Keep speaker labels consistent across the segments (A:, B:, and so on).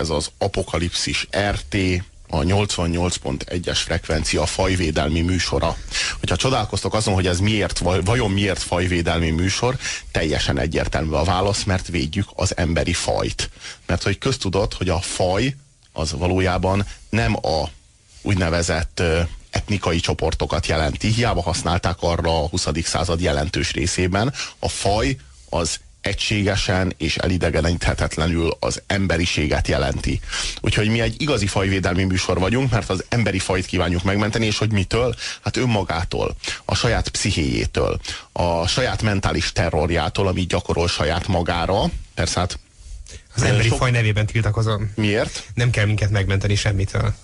A: ez az Apokalipszis RT, a 88.1-es frekvencia fajvédelmi műsora. Hogyha csodálkoztok azon, hogy ez miért, vajon miért fajvédelmi műsor, teljesen egyértelmű a válasz, mert védjük az emberi fajt. Mert hogy köztudott, hogy a faj az valójában nem a úgynevezett etnikai csoportokat jelenti. Hiába használták arra a 20. század jelentős részében. A faj az egységesen és elidegeníthetetlenül az emberiséget jelenti. Úgyhogy mi egy igazi fajvédelmi műsor vagyunk, mert az emberi fajt kívánjuk megmenteni, és hogy mitől? Hát önmagától, a saját pszichéjétől, a saját mentális terrorjától, amit gyakorol saját magára. Persze hát
B: az emberi sok... faj nevében tiltakozom.
A: Miért?
B: Nem kell minket megmenteni semmitől.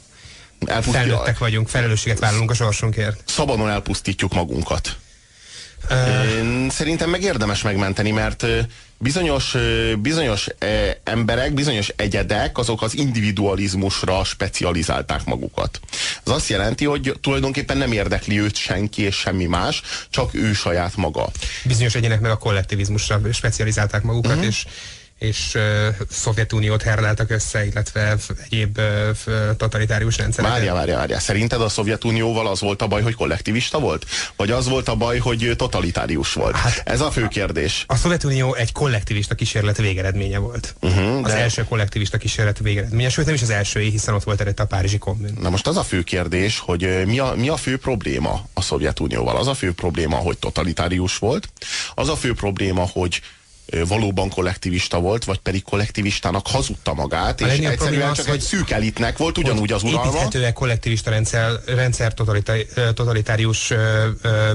B: Elpusztja... Felnőttek vagyunk, felelősséget vállalunk a sorsunkért.
A: Szabadon elpusztítjuk magunkat. Szerintem meg érdemes megmenteni, mert bizonyos, bizonyos emberek, bizonyos egyedek, azok az individualizmusra specializálták magukat. Ez azt jelenti, hogy tulajdonképpen nem érdekli őt senki és semmi más, csak ő saját maga.
B: Bizonyos egyének meg a kollektivizmusra specializálták magukat, uh-huh. és és uh, Szovjetuniót herleltek össze, illetve egyéb uh, totalitárius rendszerek.
A: Várja, várja, várja. Szerinted a Szovjetunióval az volt a baj, hogy kollektivista volt? Vagy az volt a baj, hogy totalitárius volt? Hát, Ez a fő kérdés.
B: A, a Szovjetunió egy kollektivista kísérlet végeredménye volt. Uh-huh, az de... első kollektivista kísérlet végeredménye, sőt nem is az első, hiszen ott volt előtte a Párizsi kommun.
A: Na most az a fő kérdés, hogy mi a, mi a fő probléma a Szovjetunióval? Az a fő probléma, hogy totalitárius volt. Az a fő probléma, hogy valóban kollektivista volt, vagy pedig kollektivistának hazudta magát, a és egyszerűen az, csak egy szűk elitnek volt ugyanúgy az uralma.
B: Építhetőek kollektivista rendszer, rendszer totalitárius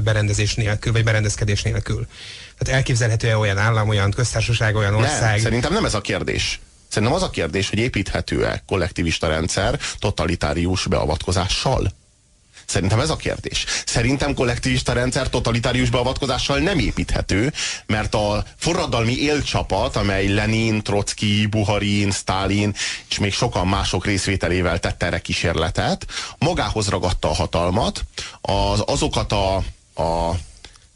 B: berendezés nélkül, vagy berendezkedés nélkül. Tehát elképzelhető-e olyan állam, olyan köztársaság, olyan ország?
A: Nem, szerintem nem ez a kérdés. Szerintem az a kérdés, hogy építhető-e kollektivista rendszer totalitárius beavatkozással? Szerintem ez a kérdés. Szerintem kollektivista rendszer totalitárius beavatkozással nem építhető, mert a forradalmi élcsapat, amely Lenin, Trotsky, Buharin, Stalin és még sokan mások részvételével tette erre kísérletet, magához ragadta a hatalmat, az, azokat a, a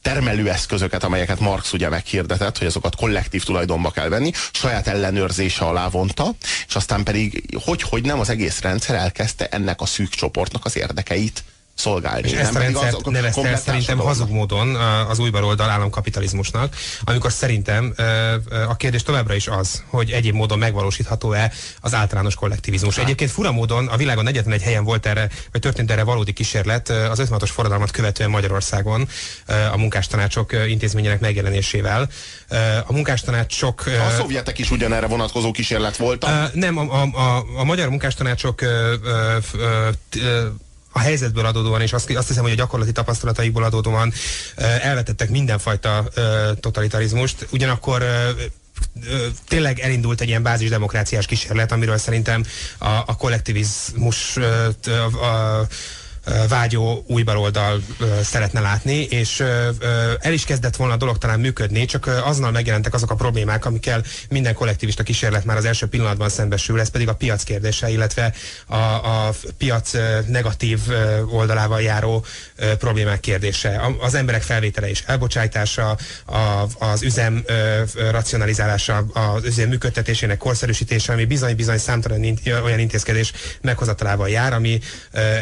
A: termelőeszközöket, amelyeket Marx ugye meghirdetett, hogy azokat kollektív tulajdonba kell venni, saját ellenőrzése alá vonta, és aztán pedig hogy, hogy nem az egész rendszer elkezdte ennek a szűk csoportnak az érdekeit szolgálni.
B: És ezt a rendszert nevezte el szerintem hazug módon az új baloldal államkapitalizmusnak, amikor szerintem a kérdés továbbra is az, hogy egyéb módon megvalósítható-e az általános kollektivizmus. Hát. Egyébként fura módon a világon egyetlen egy helyen volt erre, vagy történt erre valódi kísérlet az 56-os forradalmat követően Magyarországon a munkástanácsok intézményének megjelenésével. A munkástanácsok...
A: A szovjetek is ugyanerre vonatkozó kísérlet voltak?
B: Nem, a, a, a, a magyar munkástanácsok a helyzetből adódóan, és azt, azt hiszem, hogy a gyakorlati tapasztalataikból adódóan elvetettek mindenfajta totalitarizmust, ugyanakkor tényleg elindult egy ilyen bázisdemokráciás kísérlet, amiről szerintem a, a kollektivizmus a, a, vágyó új baloldal szeretne látni, és el is kezdett volna a dolog talán működni, csak azonnal megjelentek azok a problémák, amikkel minden kollektivista kísérlet már az első pillanatban szembesül, ez pedig a piac kérdése, illetve a, a piac negatív oldalával járó problémák kérdése. Az emberek felvétele és elbocsájtása, az üzem racionalizálása, az üzem működtetésének korszerűsítése, ami bizony-bizony számtalan olyan intézkedés meghozatalával jár, ami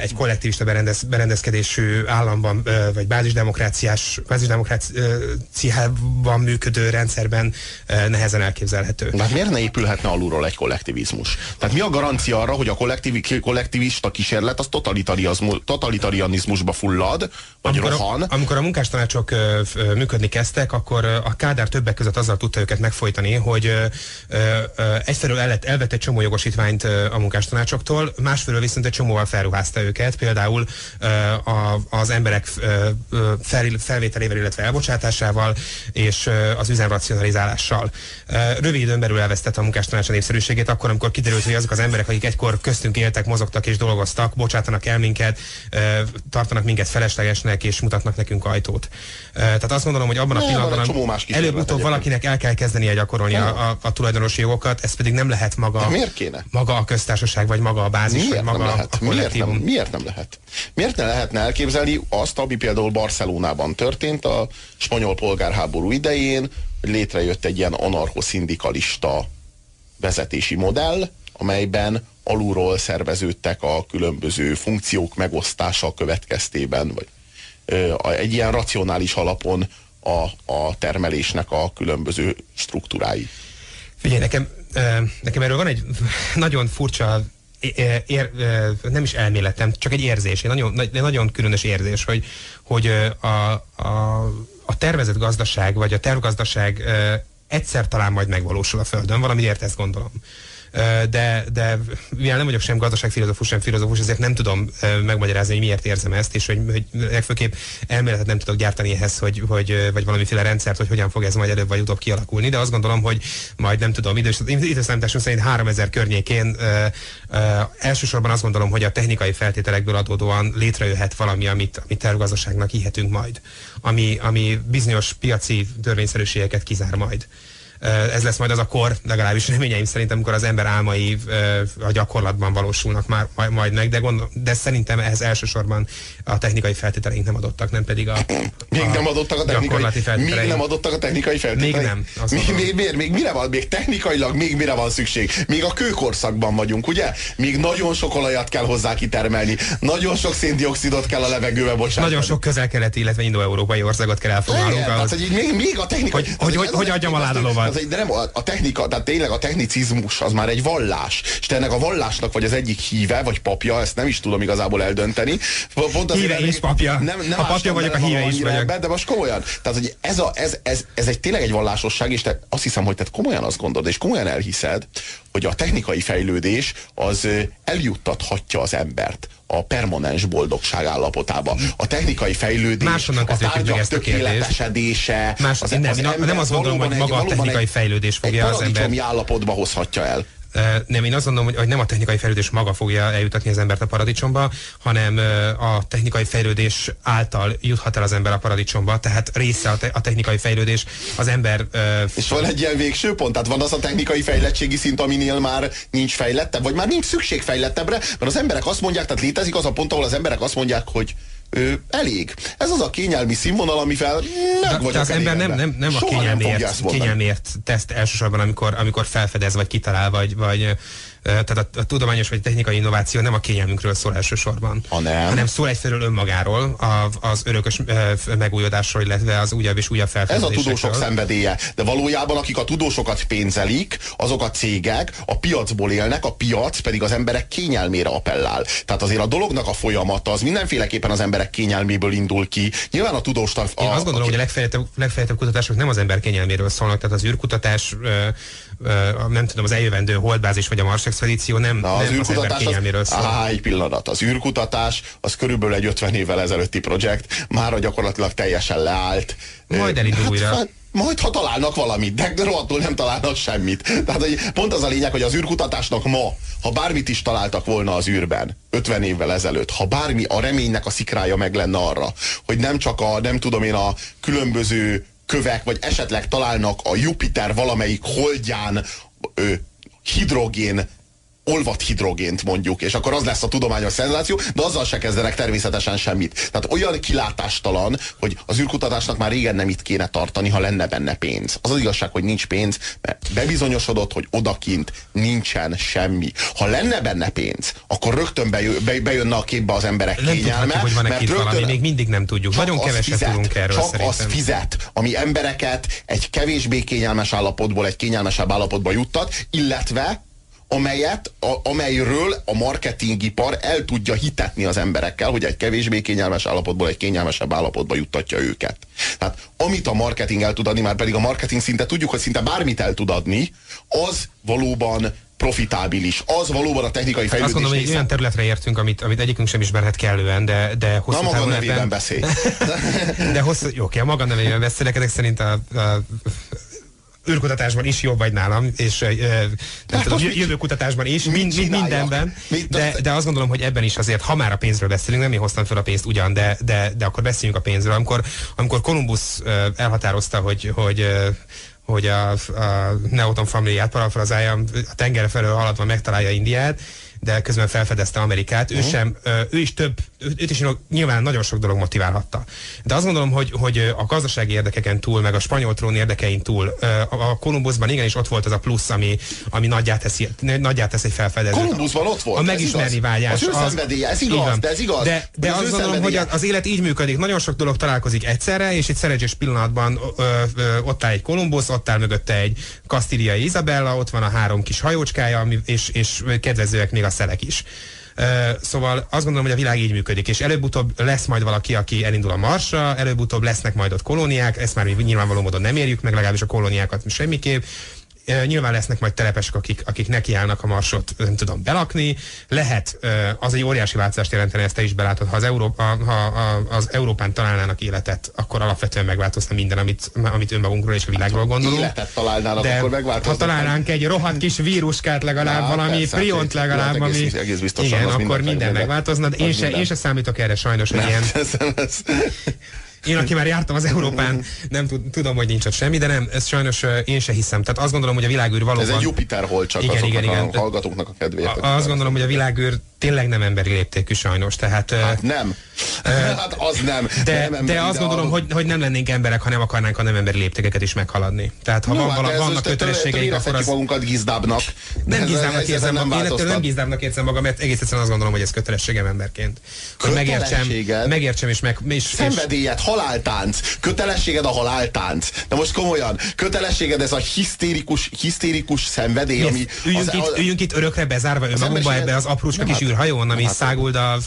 B: egy kollektivista berendez, berendezkedésű államban, vagy bázisdemokráciás, bázisdemokráciában működő rendszerben nehezen elképzelhető.
A: De hát miért ne épülhetne alulról egy kollektivizmus? Tehát mi a garancia arra, hogy a kollektiv, kollektivista kísérlet az totalitarianizmusba fullad, vagy
B: amikor
A: rohan?
B: A, amikor a munkástanácsok működni kezdtek, akkor a Kádár többek között azzal tudta őket megfojtani, hogy egyfelől el, elvett egy csomó jogosítványt a munkástanácsoktól, másfelől viszont egy csomóval felruházta őket, például az emberek fel, felvételével, illetve elbocsátásával és az üzemracionalizálással. Rövid időn belül elvesztette a munkástanács népszerűségét, akkor, amikor kiderült, hogy azok az emberek, akik egykor köztünk éltek, mozogtak és dolgoztak, bocsátanak el minket, tartanak minket feleslegesnek és mutatnak nekünk ajtót. Tehát azt gondolom, hogy abban a pillanatban előbb-utóbb valakinek el kell kezdenie gyakorolni a, a, a tulajdonosi jogokat, ez pedig nem lehet maga, maga a köztársaság, vagy maga a bázis, miért vagy maga
A: nem lehet?
B: a
A: miért nem, miért nem lehet? Miért ne lehetne elképzelni azt, ami például Barcelonában történt a spanyol polgárháború idején, hogy létrejött egy ilyen anarcho-szindikalista vezetési modell, amelyben alulról szerveződtek a különböző funkciók megosztása következtében, vagy egy ilyen racionális alapon a, a termelésnek a különböző struktúrái.
B: Figyelj, nekem, nekem erről van egy nagyon furcsa ér, nem is elméletem, csak egy érzés, egy nagyon, nagyon különös érzés, hogy, hogy a, a, a tervezett gazdaság, vagy a tervgazdaság egyszer talán majd megvalósul a Földön, valamiért ezt gondolom de, de mivel nem vagyok sem gazdaságfilozófus, sem filozófus, ezért nem tudom megmagyarázni, hogy miért érzem ezt, és hogy, hogy legfőképp elméletet nem tudok gyártani ehhez, hogy, hogy, vagy valamiféle rendszert, hogy hogyan fog ez majd előbb vagy utóbb kialakulni, de azt gondolom, hogy majd nem tudom, idős, időszámításom szerint 3000 környékén ö, ö, elsősorban azt gondolom, hogy a technikai feltételekből adódóan létrejöhet valami, amit, amit tervgazdaságnak hihetünk majd, ami, ami bizonyos piaci törvényszerűségeket kizár majd ez lesz majd az a kor, legalábbis reményeim szerint, amikor az ember álmai a gyakorlatban valósulnak már majd meg, de, gondol, de szerintem ehhez elsősorban a technikai feltételeink nem adottak, nem pedig a,
A: még a nem adottak a technikai feltételeink. Még nem adottak a technikai feltételeink.
B: Még nem.
A: Még, még, még, még, mire van, még technikailag még mire van szükség? Még a kőkorszakban vagyunk, ugye? Még nagyon sok olajat kell hozzá kitermelni, nagyon sok széndiokszidot kell a levegőbe bocsátani.
B: Nagyon sok közel-keleti, illetve indo-európai országot kell elfoglalnunk.
A: Tehát, hogy még, még a technikai...
B: Hogy, hogy, hogy, hogy adjam alá a lovat
A: az egy, de nem, a, technika, tehát tényleg a technicizmus az már egy vallás. És te ennek a vallásnak vagy az egyik híve, vagy papja, ezt nem is tudom igazából eldönteni.
B: Pont az híve és papja. Nem, nem a papja vagyok, a híve is vagyok.
A: Ebben, de most komolyan. Tehát, hogy ez, a, ez, ez, ez egy tényleg egy vallásosság, és te azt hiszem, hogy te komolyan azt gondolod, és komolyan elhiszed, hogy a technikai fejlődés az eljuttathatja az embert a permanens boldogság állapotába. A technikai fejlődés,
B: Máshonnan
A: a tárgyak tökéletesedése.
B: Más, az, nem, az nem, nem azt gondolom, hogy maga a technikai fejlődés fogja az ember.
A: állapotba hozhatja el.
B: Nem, én azt gondolom, hogy nem a technikai fejlődés maga fogja eljutatni az embert a paradicsomba, hanem a technikai fejlődés által juthat el az ember a paradicsomba, tehát része a, te a technikai fejlődés az ember...
A: És van egy ilyen végső pont? Tehát van az a technikai fejlettségi szint, aminél már nincs fejlettebb, vagy már nincs szükség fejlettebbre, mert az emberek azt mondják, tehát létezik az a pont, ahol az emberek azt mondják, hogy ö, elég. Ez az a kényelmi színvonal, amivel meg
B: de az ember nem, nem, nem a kényelmért, kényelmért teszt elsősorban, amikor, amikor felfedez, vagy kitalál, vagy, vagy tehát a, a tudományos vagy technikai innováció nem a kényelmünkről szól elsősorban,
A: ha nem.
B: hanem szól egyfelől önmagáról, a, az örökös megújulásról, illetve az újabb és újabb felfedezésekről.
A: Ez a tudósok szenvedélye. De valójában akik a tudósokat pénzelik, azok a cégek a piacból élnek, a piac pedig az emberek kényelmére appellál. Tehát azért a dolognak a folyamata az mindenféleképpen az emberek kényelméből indul ki. Nyilván a tudós... A,
B: Én azt gondolom, a, hogy a legfejlettebb, legfejlettebb kutatások nem az ember kényelméről szólnak, tehát az űrkutatás nem tudom, az eljövendő holdbázis vagy a Mars expedíció nem, Na, az, nem az ember kényelméről szól.
A: Á, egy pillanat. Az űrkutatás az körülbelül egy 50 évvel ezelőtti projekt, már gyakorlatilag teljesen leállt.
B: Majd elindul hát, újra. Hát,
A: majd ha találnak valamit, de rohadtul nem találnak semmit. Tehát hogy pont az a lényeg, hogy az űrkutatásnak ma, ha bármit is találtak volna az űrben, 50 évvel ezelőtt, ha bármi a reménynek a szikrája meg lenne arra, hogy nem csak a, nem tudom én, a különböző kövek, vagy esetleg találnak a Jupiter valamelyik holdján ö, hidrogén olvat hidrogént mondjuk, és akkor az lesz a tudományos szenzáció, de azzal se kezdenek természetesen semmit. Tehát olyan kilátástalan, hogy az űrkutatásnak már régen nem itt kéne tartani, ha lenne benne pénz. Az az igazság, hogy nincs pénz, mert bebizonyosodott, hogy odakint nincsen semmi. Ha lenne benne pénz, akkor rögtön bejö, be, bejönne a képbe az emberek
B: nem
A: kényelme.
B: Tudhatjuk, hogy van-e kint rögtön, valami, még mindig nem tudjuk. Nagyon keveset fizet, tudunk erről
A: Csak
B: szerintem.
A: az fizet, ami embereket egy kevésbé kényelmes állapotból egy kényelmesebb állapotba juttat, illetve amelyet, a, amelyről a marketingipar el tudja hitetni az emberekkel, hogy egy kevésbé kényelmes állapotból egy kényelmesebb állapotba juttatja őket. Tehát amit a marketing el tud adni, már pedig a marketing szinte tudjuk, hogy szinte bármit el tud adni, az valóban profitábilis. Az valóban a technikai fejlődés
B: Azt gondolom, hogy olyan területre értünk, amit, amit egyikünk sem ismerhet kellően, de, de hosszú
A: Na, maga nevében ebben... beszélj.
B: de hosszú, jó, oké, a maga nevében beszélek, ezek szerint a, a űrkutatásban is jobb vagy nálam, és nem tudom, jövőkutatásban is, mind, mind, mindenben, de, de azt gondolom, hogy ebben is azért, ha már a pénzről beszélünk, nem én hoztam fel a pénzt ugyan, de, de, de akkor beszéljünk a pénzről. Amikor, amikor Columbus uh, elhatározta, hogy, hogy hogy a, a Neoton familiát parafrazálja, a tenger felől haladva megtalálja Indiát, de közben felfedezte Amerikát. Ő sem, ő is több, őt is nyilván nagyon sok dolog motiválhatta. De azt gondolom, hogy, hogy a gazdasági érdekeken túl, meg a spanyol trón érdekein túl, a Kolumbuszban igenis ott volt az a plusz, ami, ami nagyját, teszi, nagyját tesz egy felfedezőt.
A: Kolumbuszban ott volt.
B: A megismerni vágyás.
A: Az ő szenvedélye, ez igaz, de ez igaz.
B: De, de, de azt gondolom, hogy az élet így működik. Nagyon sok dolog találkozik egyszerre, és egy szerencsés pillanatban ö, ö, ott áll egy Kolumbusz, ott áll mögötte egy kasztíliai Izabella, ott van a három kis hajócskája, és, és kedvezőek még a szelek is. Szóval azt gondolom, hogy a világ így működik, és előbb-utóbb lesz majd valaki, aki elindul a Marsra, előbb-utóbb lesznek majd ott kolóniák, ezt már mi nyilvánvaló módon nem érjük meg, legalábbis a kolóniákat semmiképp, Nyilván lesznek majd telepesek, akik, akik nekiállnak a marsot, nem tudom, belakni. Lehet, az egy óriási változást jelentene, ezt te is belátod, ha az, Európa, ha az Európán találnának életet, akkor alapvetően megváltozna minden, amit, amit önmagunkról és a világról hát, gondolunk.
A: Életet találnának, De akkor megváltozna.
B: Ha találnánk egy rohadt kis víruskát legalább, Na, valami persze, priont legalább, ami... Egész,
A: egész biztosan,
B: igen, akkor minden, minden megváltozna. Én se, én se számítok erre sajnos, hogy ilyen... Én, aki már jártam az Európán, nem tudom, hogy nincs ott semmi, de nem, ez sajnos én se hiszem. Tehát azt gondolom, hogy a világűr valóban... Ez
A: egy Jupiter hol csak igen, igen, igen. a hallgatóknak a kedvéért.
B: Azt gondolom, hogy a világűr tényleg nem emberi léptékű sajnos. Tehát,
A: hát nem. hát az nem.
B: De, nem de azt gondolom, hogy, hogy nem lennénk emberek, ha nem akarnánk a nem emberi léptékeket is meghaladni. Tehát ha no, van, hát vala, vannak kötelességeink, akkor az...
A: magunkat gizdábbnak.
B: Nem gizdábnak érzem magam. Én ettől nem gizdábnak érzem magam, mert egész egyszerűen azt gondolom, hogy ez kötelességem emberként. Hogy megértsem, megértsem és meg... És,
A: Szenvedélyed, haláltánc. Kötelességed a haláltánc. De most komolyan, kötelességed ez a hisztérikus, hisztérikus szenvedély, ami...
B: Üljünk, az, itt, üljünk itt örökre bezárva önmagunkba ebbe az aprócska kis űrhajón, ami hát, száguldav,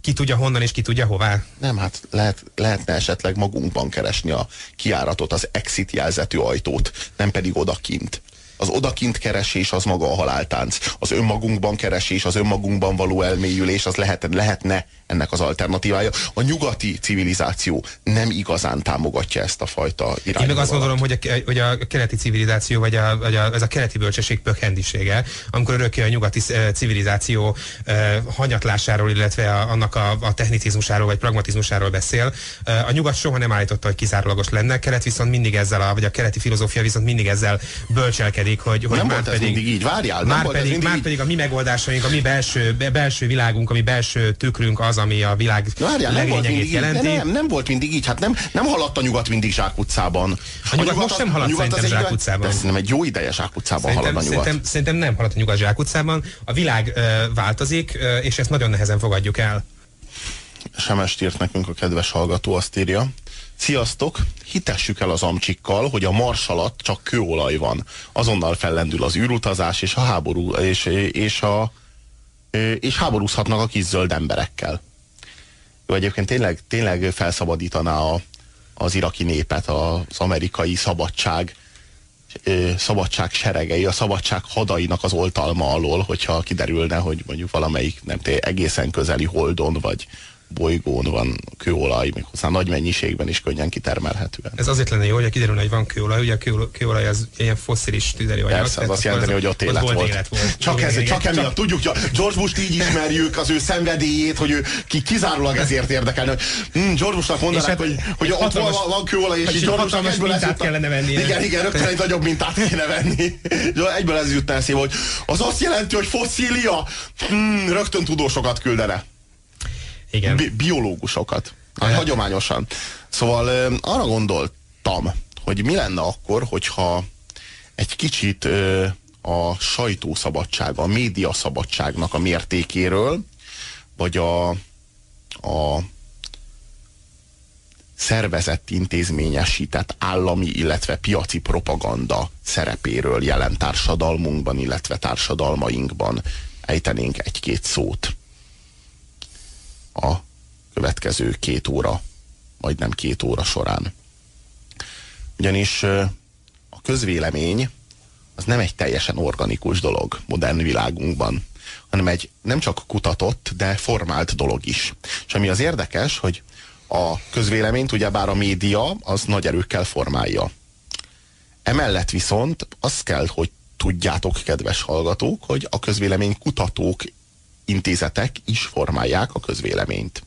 B: ki tudja honnan és ki tudja hová?
A: Nem, hát lehet, lehetne esetleg magunkban keresni a kiáratot, az exit jelzetű ajtót, nem pedig odakint az odakint keresés az maga a haláltánc. Az önmagunkban keresés, az önmagunkban való elmélyülés, az lehet, lehetne ennek az alternatívája. A nyugati civilizáció nem igazán támogatja ezt a fajta irányvonalat.
B: Én meg azt gondolom, hogy a, hogy a keleti civilizáció, vagy, a, vagy a, ez a keleti bölcsesség pökhendisége, amikor örökké a nyugati civilizáció eh, hanyatlásáról, illetve a, annak a, a technicizmusáról, vagy pragmatizmusáról beszél. Eh, a nyugat soha nem állította, hogy kizárólagos lenne, kelet viszont mindig ezzel, a, vagy a keleti filozófia viszont mindig ezzel bölcselkedik, hogy, hogy
A: nem
B: már
A: volt
B: pedig,
A: mindig így, várjál.
B: Már, pedig, már pedig a mi megoldásaink, a mi belső, belső világunk, a mi belső tükrünk az, ami a világ
A: Várjál, nem volt mindig jelenti. Így, nem, nem volt mindig így, hát nem, nem haladt a nyugat mindig zsákutcában.
B: A, a nyugat, nyugat most sem haladt szerintem zsákutcában.
A: De szerintem egy jó ideje zsákutcában szerintem, halad a nyugat.
B: Szerintem, szerintem nem haladt a nyugat zsákutcában. A világ uh, változik, uh, és ezt nagyon nehezen fogadjuk el.
A: Semest írt nekünk a kedves hallgató, azt írja. Sziasztok! Hitessük el az amcsikkal, hogy a mars alatt csak kőolaj van. Azonnal fellendül az űrutazás és a háború, és, és, a, és háborúzhatnak a kis zöld emberekkel. Ő egyébként tényleg, tényleg felszabadítaná a, az iraki népet, az amerikai szabadság szabadság seregei, a szabadság hadainak az oltalma alól, hogyha kiderülne, hogy mondjuk valamelyik nem té, egészen közeli holdon, vagy, bolygón van kőolaj, méghozzá nagy mennyiségben is könnyen kitermelhetően.
B: Ez azért lenne jó, hogy kiderülne, hogy van kőolaj, ugye a kőolaj az ilyen fosszilis tüzelőanyag.
A: Persze, az azt jelenti, hogy ott élet volt. volt. Élet volt. Csak, igen, ez, igen, csak emiatt tudjuk, hogy George Bush-t így ismerjük, az ő szenvedélyét, hogy ő ki, kizárólag ezért érdekelne, hogy hm, George Bushnak mondanák, hát, hogy, hogy ott hatalmas, van, van kőolaj, és, és George Bushnak egyből ez
B: kellene venni.
A: Igen, igen, rögtön egy nagyobb mintát kéne venni. Egyből ez jutna eszébe, hogy az azt jelenti, hogy fosszília, hm, rögtön tudósokat küldene.
B: Igen.
A: Bi biológusokat. Hát, hagyományosan. Szóval arra gondoltam, hogy mi lenne akkor, hogyha egy kicsit a sajtószabadság, a médiaszabadságnak a mértékéről, vagy a, a szervezett, intézményesített állami, illetve piaci propaganda szerepéről jelen társadalmunkban, illetve társadalmainkban ejtenénk egy-két szót a következő két óra, majdnem két óra során. Ugyanis a közvélemény az nem egy teljesen organikus dolog modern világunkban, hanem egy nem csak kutatott, de formált dolog is. És ami az érdekes, hogy a közvéleményt ugyebár a média az nagy erőkkel formálja. Emellett viszont azt kell, hogy tudjátok, kedves hallgatók, hogy a közvélemény kutatók intézetek is formálják a közvéleményt.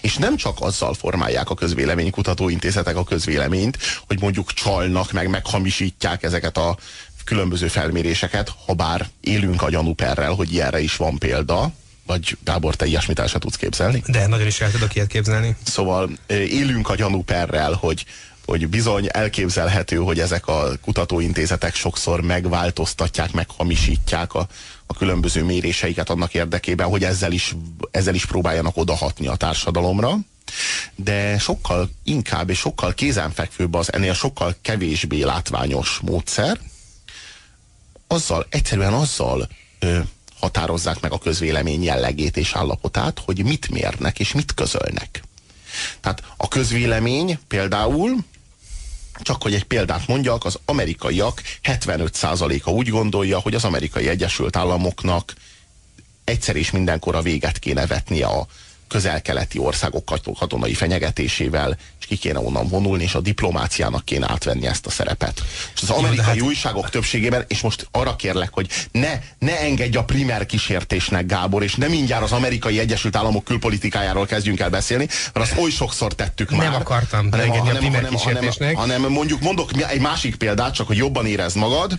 A: És nem csak azzal formálják a közvéleménykutató intézetek a közvéleményt, hogy mondjuk csalnak, meg meghamisítják ezeket a különböző felméréseket, ha bár élünk a gyanúperrel, hogy ilyenre is van példa, vagy Gábor, te ilyesmit el sem tudsz képzelni?
B: De nagyon is el tudok ilyet képzelni.
A: Szóval élünk a gyanúperrel, hogy hogy bizony elképzelhető, hogy ezek a kutatóintézetek sokszor megváltoztatják, meghamisítják a, a különböző méréseiket annak érdekében, hogy ezzel is, ezzel is próbáljanak odahatni a társadalomra. De sokkal inkább és sokkal kézenfekvőbb az ennél sokkal kevésbé látványos módszer, azzal, egyszerűen azzal ö, határozzák meg a közvélemény jellegét és állapotát, hogy mit mérnek és mit közölnek. Tehát a közvélemény például csak hogy egy példát mondjak, az amerikaiak 75%-a úgy gondolja, hogy az amerikai Egyesült Államoknak egyszer és mindenkor a véget kéne vetnie a közel-keleti országok katonai fenyegetésével, és ki kéne onnan vonulni, és a diplomáciának kéne átvenni ezt a szerepet. És az amerikai hát... újságok többségében, és most arra kérlek, hogy ne, ne engedj a primer kísértésnek, Gábor, és nem mindjárt az amerikai Egyesült Államok külpolitikájáról kezdjünk el beszélni, mert azt oly sokszor tettük
B: már. Nem akartam hanem, engedni hanem, a primer hanem, kísértésnek.
A: Hanem, hanem mondjuk mondok egy másik példát, csak hogy jobban érezd magad.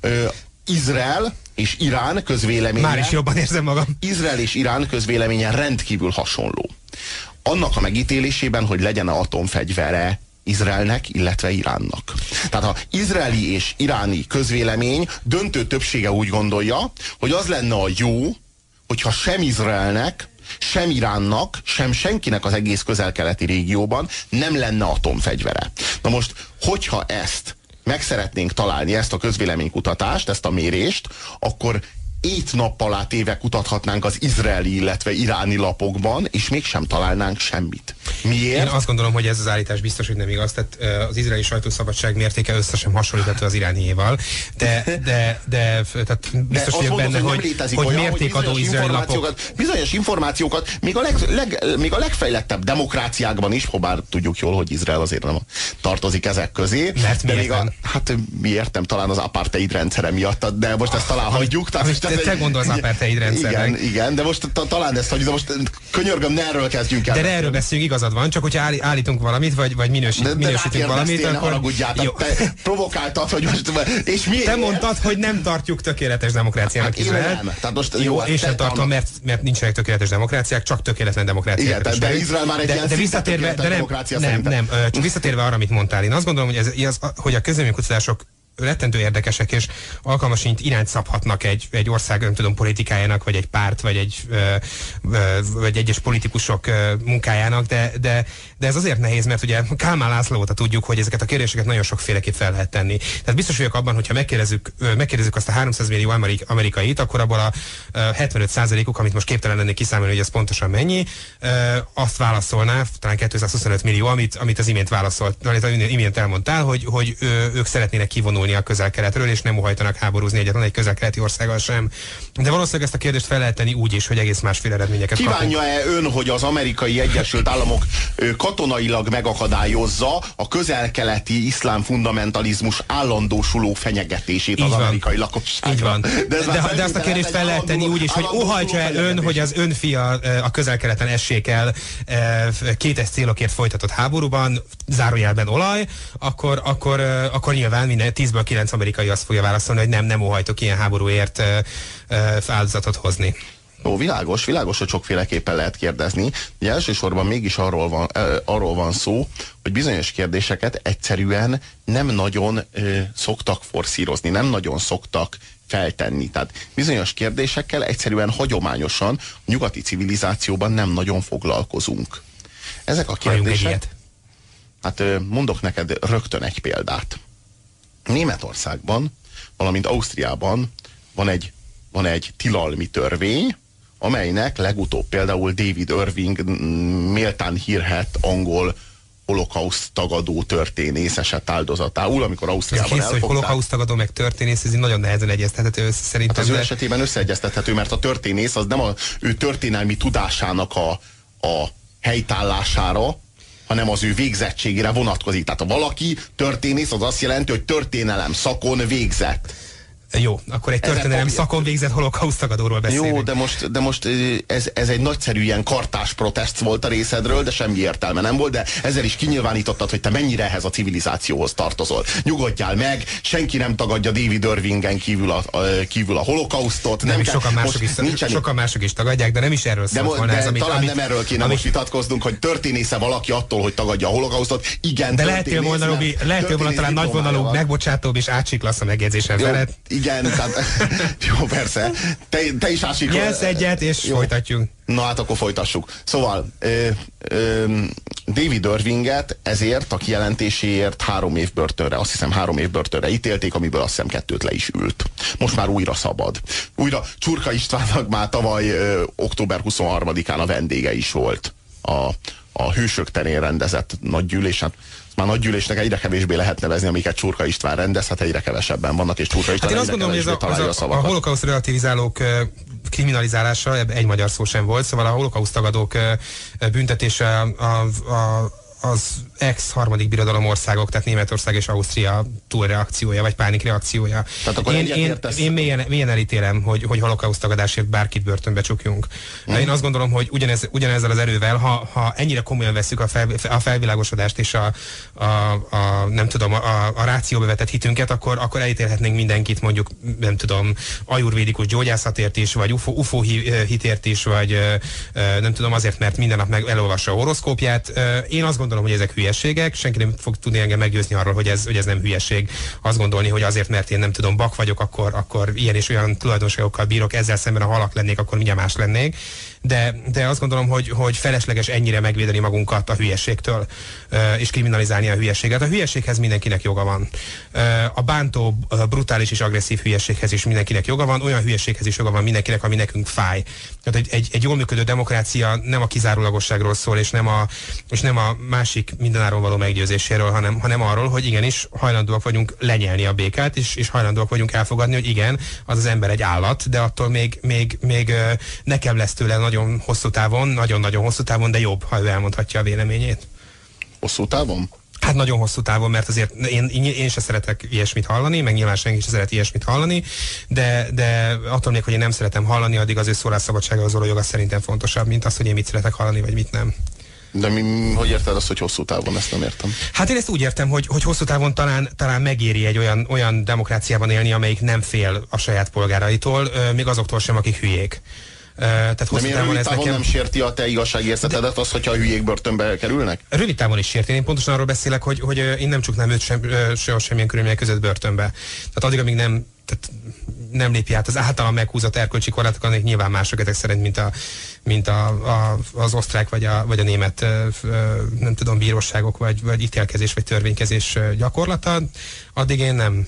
A: Ö, Izrael és Irán közvéleménye...
B: Már is jobban érzem magam.
A: Izrael és Irán közvéleménye rendkívül hasonló. Annak a megítélésében, hogy legyen -e atomfegyvere Izraelnek, illetve Iránnak. Tehát ha izraeli és iráni közvélemény döntő többsége úgy gondolja, hogy az lenne a jó, hogyha sem Izraelnek, sem Iránnak, sem senkinek az egész közel-keleti régióban nem lenne atomfegyvere. Na most, hogyha ezt meg szeretnénk találni ezt a közvéleménykutatást, ezt a mérést, akkor ét nappal át éve kutathatnánk az izraeli, illetve iráni lapokban, és mégsem találnánk semmit. Miért?
B: Én azt gondolom, hogy ez az állítás biztos, hogy nem igaz. Tehát az izraeli sajtószabadság mértéke össze sem hasonlítható az irániéval. De, de, de tehát biztos vagyok benne, hogy, hogy, hogy olyan, mértékadó hogy izraeli lapok.
A: Bizonyos információkat még a, leg, leg, még a legfejlettebb demokráciákban is, ha bár tudjuk jól, hogy Izrael azért nem tartozik ezek közé.
B: Mert
A: de
B: még a,
A: hát mi értem, talán az apartheid rendszere miatt, de most ezt talán hagyjuk. Tehát
B: te, te gondolsz apartheid rendszernek.
A: Igen, igen, de most ta, talán ezt hagyjuk, de most könyörgöm, ne erről kezdjünk el.
B: De erről beszélünk, igazad van, csak hogyha állítunk valamit, vagy, vagy minősít, de, de minősítünk valamit,
A: akkor... Haragudjál, jó. te provokáltad, hogy most... És mi?
B: Te mondtad, hogy nem tartjuk tökéletes demokráciának hát
A: Izrael. Nem. Tehát most,
B: jó, hát én sem tartom, mert, mert nincsenek tökéletes demokráciák, csak tökéletlen demokráciák.
A: Igen, de, Izrael már egy de, de visszatérve, de nem,
B: nem, nem, csak visszatérve arra, amit mondtál, én azt gondolom, hogy, ez, hogy a közleménykutatások rettentő érdekesek, és alkalmasint irányt szabhatnak egy, egy ország, nem tudom, politikájának, vagy egy párt, vagy egy ö, ö, vagy egyes politikusok ö, munkájának, de, de, de ez azért nehéz, mert ugye Kálmán László óta tudjuk, hogy ezeket a kérdéseket nagyon sokféleképp fel lehet tenni. Tehát biztos vagyok abban, hogyha megkérdezzük, megkérdezzük azt a 300 millió amerik, amerikait, akkor abból a 75%-uk, amit most képtelen lennék kiszámolni, hogy ez pontosan mennyi, azt válaszolná, talán 225 millió, amit, amit az imént válaszolt, amit az imént elmondtál, hogy, hogy ők szeretnének kivonulni szólni a közel-keletről, és nem óhajtanak háborúzni egyetlen egy közel-keleti országgal sem. De valószínűleg ezt a kérdést fel lehet tenni úgy is, hogy egész másféle eredményeket
A: Kívánja-e ön, hogy az amerikai Egyesült Államok katonailag megakadályozza a közel-keleti iszlám fundamentalizmus állandósuló fenyegetését Így az van. amerikai lakosságban?
B: Így van. De, ez de, de azt a kérdést fel lehet tenni úgy is, hogy óhajtja-e ön, hogy az ön fia a közel-keleten essék el kétes célokért folytatott háborúban, zárójelben olaj, akkor, akkor, akkor nyilván minden tízből a kilenc amerikai azt fogja válaszolni, hogy nem, nem óhajtok ilyen háborúért áldozatot hozni.
A: Ó, világos, világos, hogy sokféleképpen lehet kérdezni. Ugye elsősorban mégis arról van, e, arról van szó, hogy bizonyos kérdéseket egyszerűen nem nagyon e, szoktak forszírozni, nem nagyon szoktak feltenni. Tehát bizonyos kérdésekkel egyszerűen hagyományosan a nyugati civilizációban nem nagyon foglalkozunk. Ezek a kérdések... Hát mondok neked rögtön egy példát. Németországban, valamint Ausztriában van egy, van egy tilalmi törvény, amelynek legutóbb például David Irving méltán hírhet angol holokauszt tagadó történész esett áldozatául, amikor Ausztriában
B: ez elfogták. hogy holokauszt tagadó meg történész, ez nagyon nehezen egyeztethető össze szerintem.
A: Hát az ő esetében összeegyeztethető, mert a történész az nem a ő történelmi tudásának a, a helytállására, hanem az ő végzettségére vonatkozik. Tehát ha valaki történész, az azt jelenti, hogy történelem szakon végzett.
B: Jó, akkor egy történelem szakon végzett holokausztagadóról beszélünk.
A: Jó, de most, de most ez, ez egy nagyszerű ilyen kartás protest volt a részedről, de semmi értelme nem volt, de ezzel is kinyilvánítottad, hogy te mennyire ehhez a civilizációhoz tartozol. Nyugodjál meg, senki nem tagadja David Irvingen kívül a, a, kívül a holokausztot.
B: Nem, nem kell, sokan, mások is, nincsen, sokan mások is tagadják, de nem is erről
A: szólt
B: volna
A: de
B: ez,
A: amit, talán amit, nem erről kéne amit, most vitatkoznunk, hogy történésze valaki attól, hogy tagadja a holokausztot. Igen,
B: de lehetél volna, Robi, lehetél volna talán nagyvonalú, megbocsátóbb és átsiklasz a megjegyzésen felett.
A: Igen, tehát Jó, persze. Te, te is ásik.
B: Nyelsz egyet, és Jó. folytatjuk.
A: Na hát akkor folytassuk. Szóval ö, ö, David Irvinget ezért a kijelentéséért három év börtönre, azt hiszem három év börtönre ítélték, amiből azt hiszem kettőt le is ült. Most már újra szabad. Újra Csurka Istvánnak már tavaly ö, október 23-án a vendége is volt a, a Hősök terén rendezett nagy gyűlésen. Hát már nagy gyűlésnek egyre kevésbé lehet nevezni, amiket Csurka István rendez, hát egyre kevesebben vannak, és Csurka István
B: hát én azt gondolom, hogy ez a, a, a, a holokauszt relativizálók kriminalizálása, egy magyar szó sem volt, szóval a holokauszt tagadók büntetése a, a, az ex-harmadik birodalom országok, tehát Németország és Ausztria túlreakciója, vagy pánikreakciója. Tehát akkor én, én, én mélyen, mélyen elítélem, hogy, hogy holokauszt tagadásért bárkit börtönbe csukjunk. Mm. Én azt gondolom, hogy ugyanez, ugyanezzel az erővel, ha, ha ennyire komolyan veszük a, fel, a felvilágosodást és a, a, a nem tudom, a, a rációba vetett hitünket, akkor, akkor elítélhetnénk mindenkit mondjuk, nem tudom, ajurvédikus gyógyászatért is, vagy UFO, UFO hitért is, vagy nem tudom, azért, mert minden nap meg elolvassa a horoszkópját. Én azt gondolom, hogy ezek hülye hülyeségek, senki nem fog tudni engem meggyőzni arról, hogy ez, hogy ez nem hülyeség. Azt gondolni, hogy azért, mert én nem tudom, bak vagyok, akkor, akkor ilyen és olyan tulajdonságokkal bírok, ezzel szemben a halak lennék, akkor mindjárt más lennék de, de azt gondolom, hogy, hogy felesleges ennyire megvédeni magunkat a hülyeségtől, és kriminalizálni a hülyeséget. A hülyeséghez mindenkinek joga van. A bántó, brutális és agresszív hülyeséghez is mindenkinek joga van, olyan hülyeséghez is joga van mindenkinek, ami nekünk fáj. Tehát egy, egy, egy jól működő demokrácia nem a kizárólagosságról szól, és nem a, és nem a másik mindenáron való meggyőzéséről, hanem, hanem arról, hogy igenis hajlandóak vagyunk lenyelni a békát, és, és hajlandóak vagyunk elfogadni, hogy igen, az az ember egy állat, de attól még, még, még nekem lesz tőle nagyon hosszú távon, nagyon-nagyon hosszú távon, de jobb, ha ő elmondhatja a véleményét.
A: Hosszú távon?
B: Hát nagyon hosszú távon, mert azért én, én, sem szeretek ilyesmit hallani, meg nyilván senki sem szeret ilyesmit hallani, de, de attól még, hogy én nem szeretem hallani, addig az ő szólásszabadsága az joga szerintem fontosabb, mint az, hogy én mit szeretek hallani, vagy mit nem.
A: De mi, hogy érted azt, hogy hosszú távon? Ezt nem értem.
B: Hát én ezt úgy értem, hogy, hogy hosszú távon talán, talán megéri egy olyan, olyan demokráciában élni, amelyik nem fél a saját polgáraitól, még azoktól sem, akik hülyék.
A: Tehát hosszú távon ez nekem... nem sérti a te igazságérzetedet de... az, hogyha a hülyék börtönbe kerülnek?
B: Rövid távon is sérti. Én pontosan arról beszélek, hogy, hogy én nem csuknám őt sem, sem, semmilyen körülmények között börtönbe. Tehát addig, amíg nem tehát nem lépi át az általam meghúzott erkölcsi korlátokat, amik nyilván mások ezek szerint, mint, a, mint a, a, az osztrák vagy a, vagy a német nem tudom, bíróságok, vagy, vagy ítélkezés, vagy törvénykezés gyakorlata, addig én nem,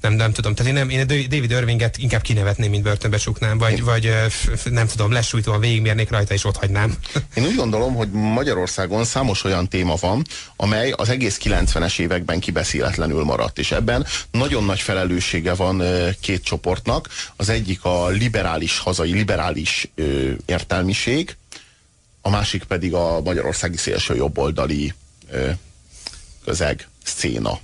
B: nem, nem tudom. Tehát én, nem, én David Irvinget inkább kinevetném, mint börtönbe csuknám, vagy, vagy nem tudom, lesújtóan végigmérnék rajta, és ott hagynám.
A: Én úgy gondolom, hogy Magyarországon számos olyan téma van, amely az egész 90-es években kibeszéletlenül maradt, és ebben nagyon nagy felelőssége van két csoportnak. Az egyik a liberális, hazai liberális ö, értelmiség, a másik pedig a magyarországi szélső jobboldali ö, közeg, széna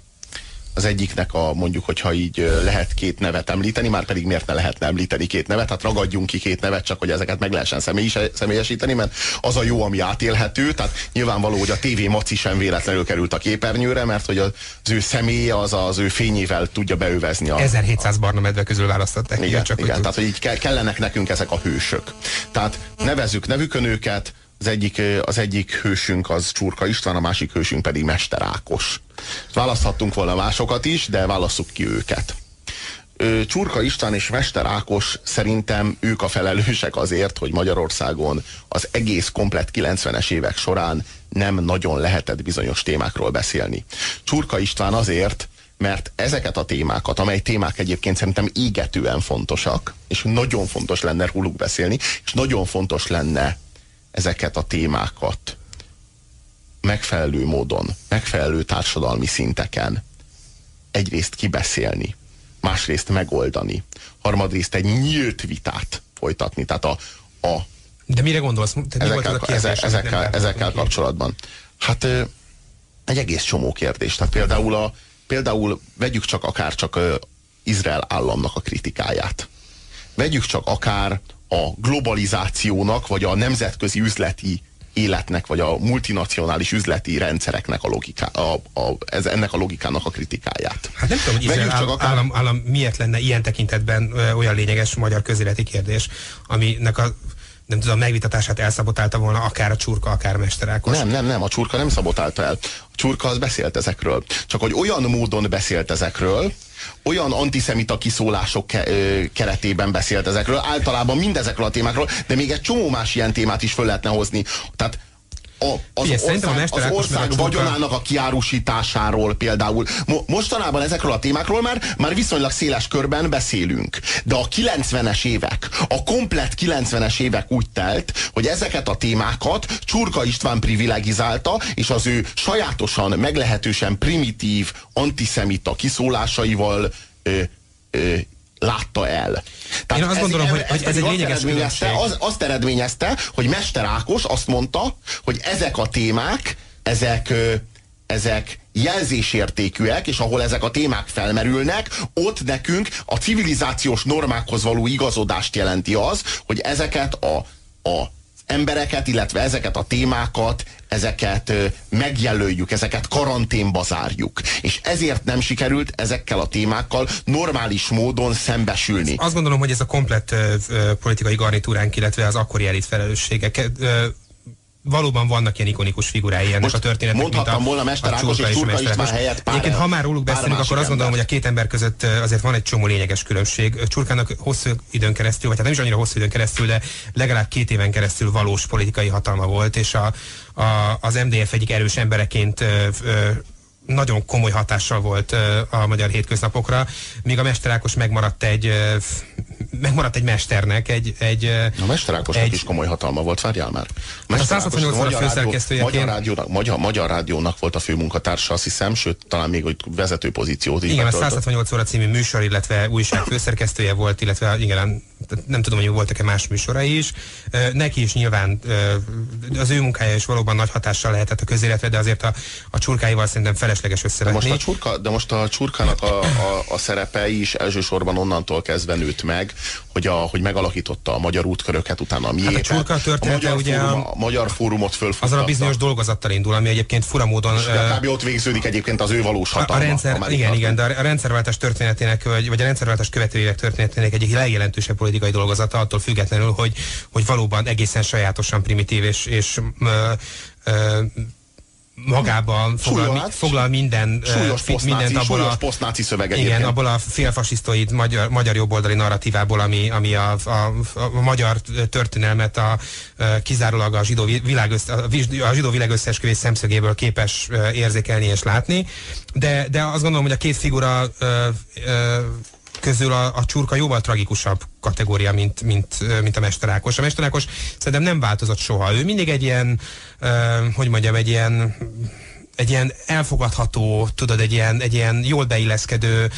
A: az egyiknek a mondjuk, hogyha így lehet két nevet említeni, már pedig miért ne lehetne említeni két nevet, hát ragadjunk ki két nevet, csak hogy ezeket meg lehessen személyis, személyesíteni, mert az a jó, ami átélhető, tehát nyilvánvaló, hogy a TV Maci sem véletlenül került a képernyőre, mert hogy az ő személye az az ő fényével tudja beövezni. A,
B: 1700 barna medve közül választották.
A: Igen, igen, csak igen tehát hogy így kellenek nekünk ezek a hősök. Tehát nevezzük nevükön őket, az egyik, az egyik hősünk az Csurka István, a másik hősünk pedig Mester Ákos. Választhattunk volna másokat is, de válasszuk ki őket. Csurka István és Mester Ákos szerintem ők a felelősek azért, hogy Magyarországon az egész komplet 90-es évek során nem nagyon lehetett bizonyos témákról beszélni. Csurka István azért, mert ezeket a témákat, amely témák egyébként szerintem égetően fontosak, és nagyon fontos lenne róluk beszélni, és nagyon fontos lenne ezeket a témákat megfelelő módon, megfelelő társadalmi szinteken egyrészt kibeszélni, másrészt megoldani, harmadrészt egy nyílt vitát folytatni. Tehát a, a
B: De mire gondolsz?
A: Te ezekkel, mi kérdés, ezekkel, ezekkel kapcsolatban. Hát egy egész csomó kérdés. Tehát például, a, például vegyük csak akár csak Izrael államnak a kritikáját. Vegyük csak akár a globalizációnak, vagy a nemzetközi üzleti életnek, vagy a multinacionális üzleti rendszereknek a logiká, a, a, ez, ennek a logikának a kritikáját.
B: Hát nem tudom, hogy Izrael áll, akár... állam, állam miért lenne ilyen tekintetben ö, olyan lényeges magyar közéleti kérdés, aminek a nem tudom, megvitatását elszabotálta volna akár a csurka, akár a mesterákos.
A: Nem, nem, nem, a csurka nem szabotálta el. A csurka az beszélt ezekről. Csak hogy olyan módon beszélt ezekről, olyan antiszemita kiszólások ke keretében beszélt ezekről, általában mindezekről a témákról, de még egy csomó más ilyen témát is föl lehetne hozni. Tehát a, az, Igen, ország, az ország vagyonának a kiárusításáról például. Mo, mostanában ezekről a témákról már, már viszonylag széles körben beszélünk. De a 90-es évek, a komplet 90-es évek úgy telt, hogy ezeket a témákat Csurka István privilegizálta, és az ő sajátosan, meglehetősen primitív, antiszemita kiszólásaival ö, ö, látta el.
B: Tehát Én azt ez, gondolom, hogy, hogy ez egy lényeges
A: eredményezte, az, azt eredményezte, hogy Mester Ákos azt mondta, hogy ezek a témák, ezek, ezek jelzésértékűek, és ahol ezek a témák felmerülnek, ott nekünk a civilizációs normákhoz való igazodást jelenti az, hogy ezeket a, a embereket, illetve ezeket a témákat, ezeket megjelöljük, ezeket karanténba zárjuk. És ezért nem sikerült ezekkel a témákkal normális módon szembesülni.
B: Azt gondolom, hogy ez a komplett politikai garnitúránk, illetve az akkori elit felelősségek valóban vannak ilyen ikonikus figurái ennek Most a történetnek.
A: Mondhattam mint a, volna Mester Ákos és Turka István helyett
B: pár, Egyébként, ha már róluk beszélünk, akkor azt gondolom, ember. hogy a két ember között azért van egy csomó lényeges különbség. Csurkának hosszú időn keresztül, vagy hát nem is annyira hosszú időn keresztül, de legalább két éven keresztül valós politikai hatalma volt, és a, a, az MDF egyik erős embereként ö, ö, nagyon komoly hatással volt a magyar hétköznapokra, míg a Mester Ákos megmaradt egy megmaradt egy mesternek, egy... egy
A: a Mester Ákosnak egy... is komoly hatalma volt, várjál már.
B: A, a 168 a főszerkesztője.
A: Magyar, rádiónak, magyar, magyar rádiónak volt a főmunkatársa, azt hiszem, sőt, talán még hogy vezető pozíciót
B: is Igen, betöltött. a 168 óra című műsor, illetve újság főszerkesztője volt, illetve igen, nem tudom, hogy voltak-e más műsorai is. Neki is nyilván az ő munkája is valóban nagy hatással lehetett a közéletre, de azért a, a csurkáival szerintem felesleges összevetni.
A: De most a, csurka, de most a csurkának a, a, a szerepe is elsősorban onnantól kezdve nőtt meg, hogy, a, hogy megalakította a magyar útköröket, utána a miétet.
B: Hát a, a, magyar ugye
A: fórum, a magyar fórumot fölfuttatta.
B: Azon a bizonyos dolgozattal indul, ami egyébként furamódon... És
A: uh, ott végződik egyébként az ő valós hatalma.
B: A, a rendszer, igen, igen, de a rendszerváltás történetének, vagy, vagy a rendszerváltás követőjének történetének egyik legjelentősebb politikai dolgozata, attól függetlenül, hogy, hogy valóban egészen sajátosan primitív és, és ö, ö, magában foglal, súlyos, foglal minden,
A: súlyos uh, mindent abból a, posztnáci szöveg
B: Igen, abból a félfasisztoid magyar, magyar jobboldali narratívából, ami, ami a, a, a magyar történelmet a, a kizárólag a zsidó, világ, a zsidó világ összeesküvés szemszögéből képes érzékelni és látni. De, de azt gondolom, hogy a két figura ö, ö, közül a, a csurka jóval tragikusabb kategória, mint, mint, mint a mesterákos. A mesterákos szerintem nem változott soha. Ő mindig egy ilyen, hogy mondjam, egy ilyen egy ilyen elfogadható, tudod, egy ilyen, egy ilyen jól beilleszkedő,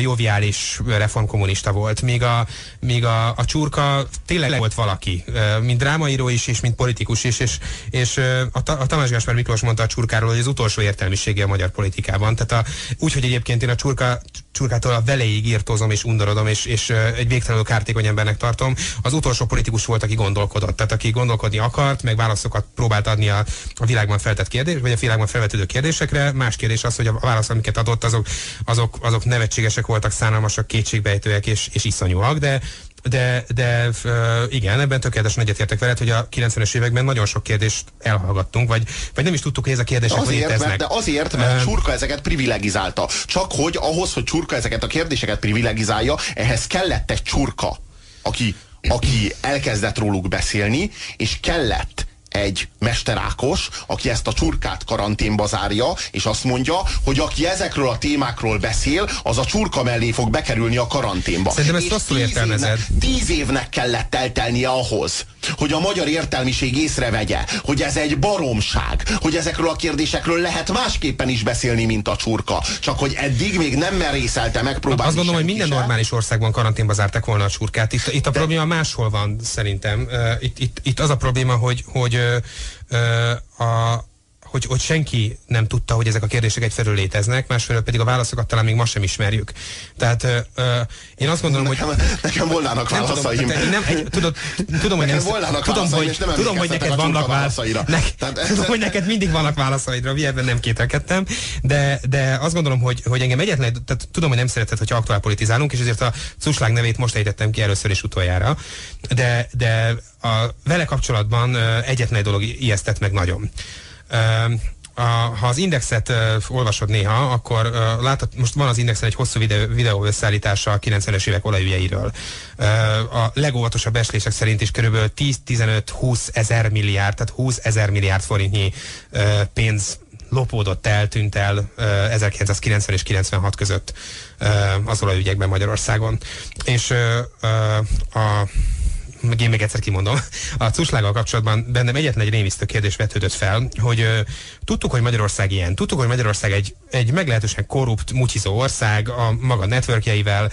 B: joviális reformkommunista volt, míg a, míg a, a csurka tényleg volt valaki, mint drámaíró is, és mint politikus is, és, és a, a Tamás Gáspár Miklós mondta a csurkáról, hogy az utolsó értelmisége a magyar politikában. Tehát a, úgy, hogy egyébként én a csurka, csurkától a veleig írtózom és undorodom, és, és egy végtelenül kártékony embernek tartom. Az utolsó politikus volt, aki gondolkodott, tehát aki gondolkodni akart, meg válaszokat próbált adni a, a világban feltett kérdés, vagy a világban felvetődő kérdésekre. Más kérdés az, hogy a válasz, amiket adott, azok, azok, azok nevetségesek voltak, szánalmasak, kétségbejtőek és, és iszonyúak, de de, de igen, ebben tökéletesen egyetértek veled, hogy a 90-es években nagyon sok kérdést elhallgattunk, vagy, vagy nem is tudtuk, hogy ezek a kérdések azért,
A: léteznek. Mert, de azért, mert uh, Csurka ezeket privilegizálta. Csak hogy ahhoz, hogy Csurka ezeket a kérdéseket privilegizálja, ehhez kellett egy Csurka, aki, aki elkezdett róluk beszélni, és kellett egy mesterákos, aki ezt a csurkát karanténba zárja, és azt mondja, hogy aki ezekről a témákról beszél, az a csurka mellé fog bekerülni a karanténba.
B: Szerintem ezt rosszul értelmezed.
A: Évnek, tíz évnek kellett eltelnie ahhoz, hogy a magyar értelmiség észrevegye, hogy ez egy baromság, hogy ezekről a kérdésekről lehet másképpen is beszélni, mint a csurka. Csak hogy eddig még nem merészelte megpróbálni.
B: Azt gondolom, hogy minden se. normális országban karanténba zárták volna a csurkát. Itt, itt a De... probléma máshol van, szerintem. Itt, itt, itt az a probléma, hogy, hogy a hogy, hogy senki nem tudta, hogy ezek a kérdések egyfelől léteznek, másfelől pedig a válaszokat talán még ma sem ismerjük. Tehát ö, én azt gondolom,
A: nekem,
B: hogy...
A: Nekem volnának válaszaim.
B: Nem tudom, nem, egy, tudod, tudom, hogy
A: nem, tudom, hogy,
B: nem tudom, hogy neked vannak válaszaira. Ne, Tehát tudom, hogy neked mindig vannak válaszaidra, mi ebben nem kételkedtem, de, de azt gondolom, hogy, hogy engem egyetlen, tehát tudom, hogy nem szereted, hogyha aktuál politizálunk, és ezért a Cuslág nevét most ejtettem ki először és utoljára, de, de a, vele kapcsolatban egyetlen egy dolog ijesztett meg nagyon. A, ha az indexet uh, olvasod néha, akkor uh, látod, most van az indexen egy hosszú videó, videó összeállítása a 90-es évek olajügyeiről. Uh, a legóvatosabb eslések szerint is körülbelül 10-15-20 ezer milliárd, tehát 20 ezer milliárd forintnyi uh, pénz lopódott el, tűnt el uh, 1990 és 96 között uh, az olajügyekben Magyarországon. És uh, uh, a meg én még egyszer kimondom, a cuslággal kapcsolatban bennem egyetlen egy rémisztő kérdés vetődött fel, hogy uh, tudtuk, hogy Magyarország ilyen, tudtuk, hogy Magyarország egy, egy meglehetősen korrupt, mutyizó ország a maga networkjeivel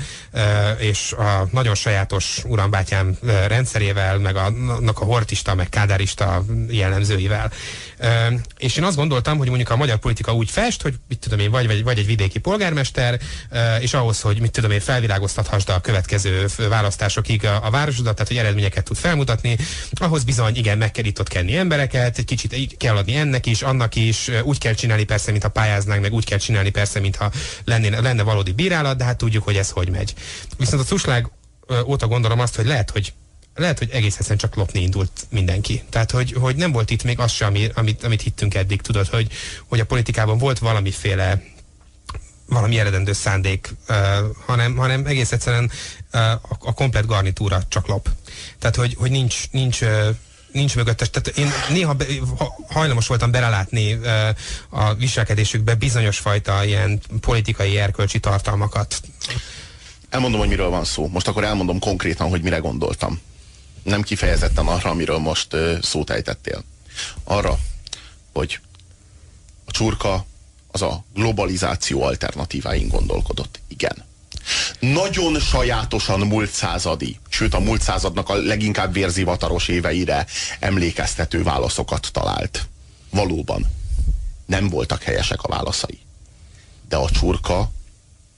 B: és a nagyon sajátos urambátyám rendszerével, meg a, a hortista, meg kádárista jellemzőivel. És én azt gondoltam, hogy mondjuk a magyar politika úgy fest, hogy mit tudom én, vagy, vagy, vagy egy vidéki polgármester, és ahhoz, hogy mit tudom én, felvilágoztathasd a következő választásokig a, a városodat, tehát hogy eredményeket tud felmutatni, ahhoz bizony igen, meg kell itt ott kenni embereket, egy kicsit kell adni ennek is, annak is, úgy kell csinálni persze, mintha pályáznánk, meg úgy kell csinálni persze, mintha lenne, lenne valódi bírálat, de hát tudjuk, hogy ez hogy megy. Viszont a cuslág óta gondolom azt, hogy lehet, hogy lehet, hogy egész egyszerűen csak lopni indult mindenki. Tehát, hogy, hogy nem volt itt még az sem, ami, amit, amit hittünk eddig, tudod, hogy, hogy a politikában volt valamiféle valami eredendő szándék, uh, hanem, hanem egész egyszerűen uh, a, a komplet garnitúra csak lop. Tehát, hogy, hogy nincs, nincs uh, nincs mögöttes. Tehát én néha be, hajlamos voltam belelátni a viselkedésükbe bizonyos fajta ilyen politikai erkölcsi tartalmakat.
A: Elmondom, hogy miről van szó. Most akkor elmondom konkrétan, hogy mire gondoltam. Nem kifejezetten arra, amiről most szót ejtettél. Arra, hogy a csurka az a globalizáció alternatíváin gondolkodott. Igen. Nagyon sajátosan múlt századi, sőt a múlt századnak a leginkább vérzivataros éveire emlékeztető válaszokat talált. Valóban nem voltak helyesek a válaszai. De a csurka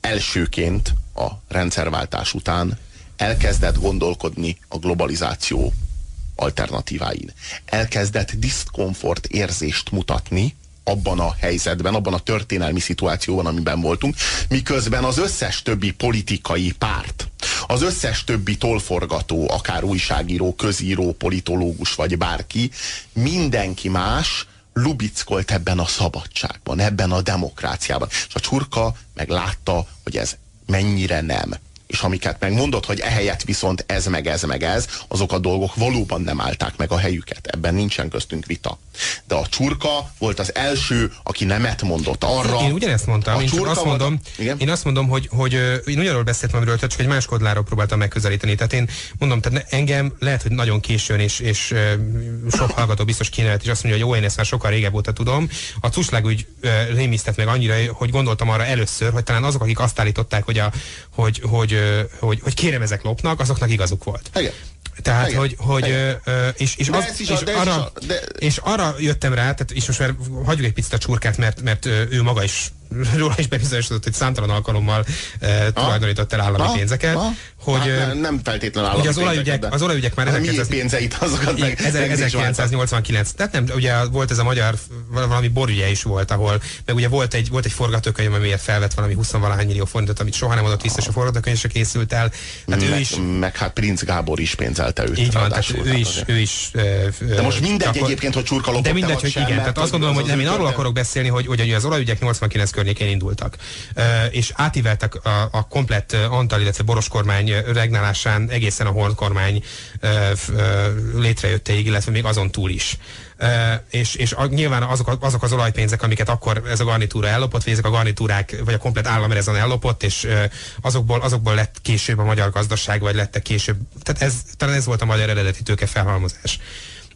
A: elsőként a rendszerváltás után elkezdett gondolkodni a globalizáció alternatíváin. Elkezdett diszkomfort érzést mutatni, abban a helyzetben, abban a történelmi szituációban, amiben voltunk, miközben az összes többi politikai párt, az összes többi tolforgató, akár újságíró, közíró, politológus vagy bárki, mindenki más lubickolt ebben a szabadságban, ebben a demokráciában. És a csurka meg látta, hogy ez mennyire nem és amiket megmondott, hogy ehelyett viszont ez meg ez meg ez, azok a dolgok valóban nem állták meg a helyüket. Ebben nincsen köztünk vita. De a csurka volt az első, aki nemet mondott arra.
B: Én ugyanezt mondtam, én csak azt mondom, igen? én azt mondom, hogy, hogy én ugyanarról beszéltem, amiről, tehát csak egy más kodláról próbáltam megközelíteni. Tehát én mondom, tehát engem lehet, hogy nagyon későn, és, és sok hallgató biztos kínálat, és azt mondja, hogy jó, én ezt már sokkal régebb óta tudom. A cuslág úgy rémisztett meg annyira, hogy gondoltam arra először, hogy talán azok, akik azt állították, hogy, a, hogy, hogy hogy, hogy kérem, ezek lopnak, azoknak igazuk volt.
A: Igen.
B: Tehát, Igen. hogy, hogy ö, és, és, az, és, és, arra, de... és arra jöttem rá, tehát, és most már hagyjuk egy picit a csurkát, mert, mert ő maga is róla is bebizonyosodott, hogy számtalan alkalommal e, tulajdonított el állami ha? pénzeket. Ha?
A: Hogy, hát nem, nem feltétlenül állami
B: az olajügyek, az olajügyek már
A: 1900, pénzeit azokat meg,
B: 1989. Tehát nem, ugye volt ez a magyar, valami borügye is volt, ahol, meg ugye volt egy, volt egy forgatókönyv, amiért felvett valami 20 valahány millió forintot, amit soha nem adott vissza, és a forgatókönyv se készült el.
A: Hát meg, ő is, meg hát Prince Gábor is pénzelte őt.
B: Így van, tehát ő is, ő is.
A: De most mindegy akkor, egyébként, hogy csurka lopott
B: De mindegy, hogy igen. Tehát azt gondolom, hogy nem, én arról akarok beszélni, hogy, hogy az olajügyek 89 környékén indultak. És átíveltek a, a komplett Antal, illetve Boros kormány regnálásán egészen a Horn kormány létrejötteig, illetve még azon túl is. Uh, és, és a, nyilván azok, azok az olajpénzek, amiket akkor ez a garnitúra ellopott, vagy ezek a garnitúrák, vagy a komplet állam ezen ellopott, és uh, azokból, azokból lett később a magyar gazdaság, vagy lettek később, tehát ez, talán ez volt a magyar eredeti tőke felhalmozás.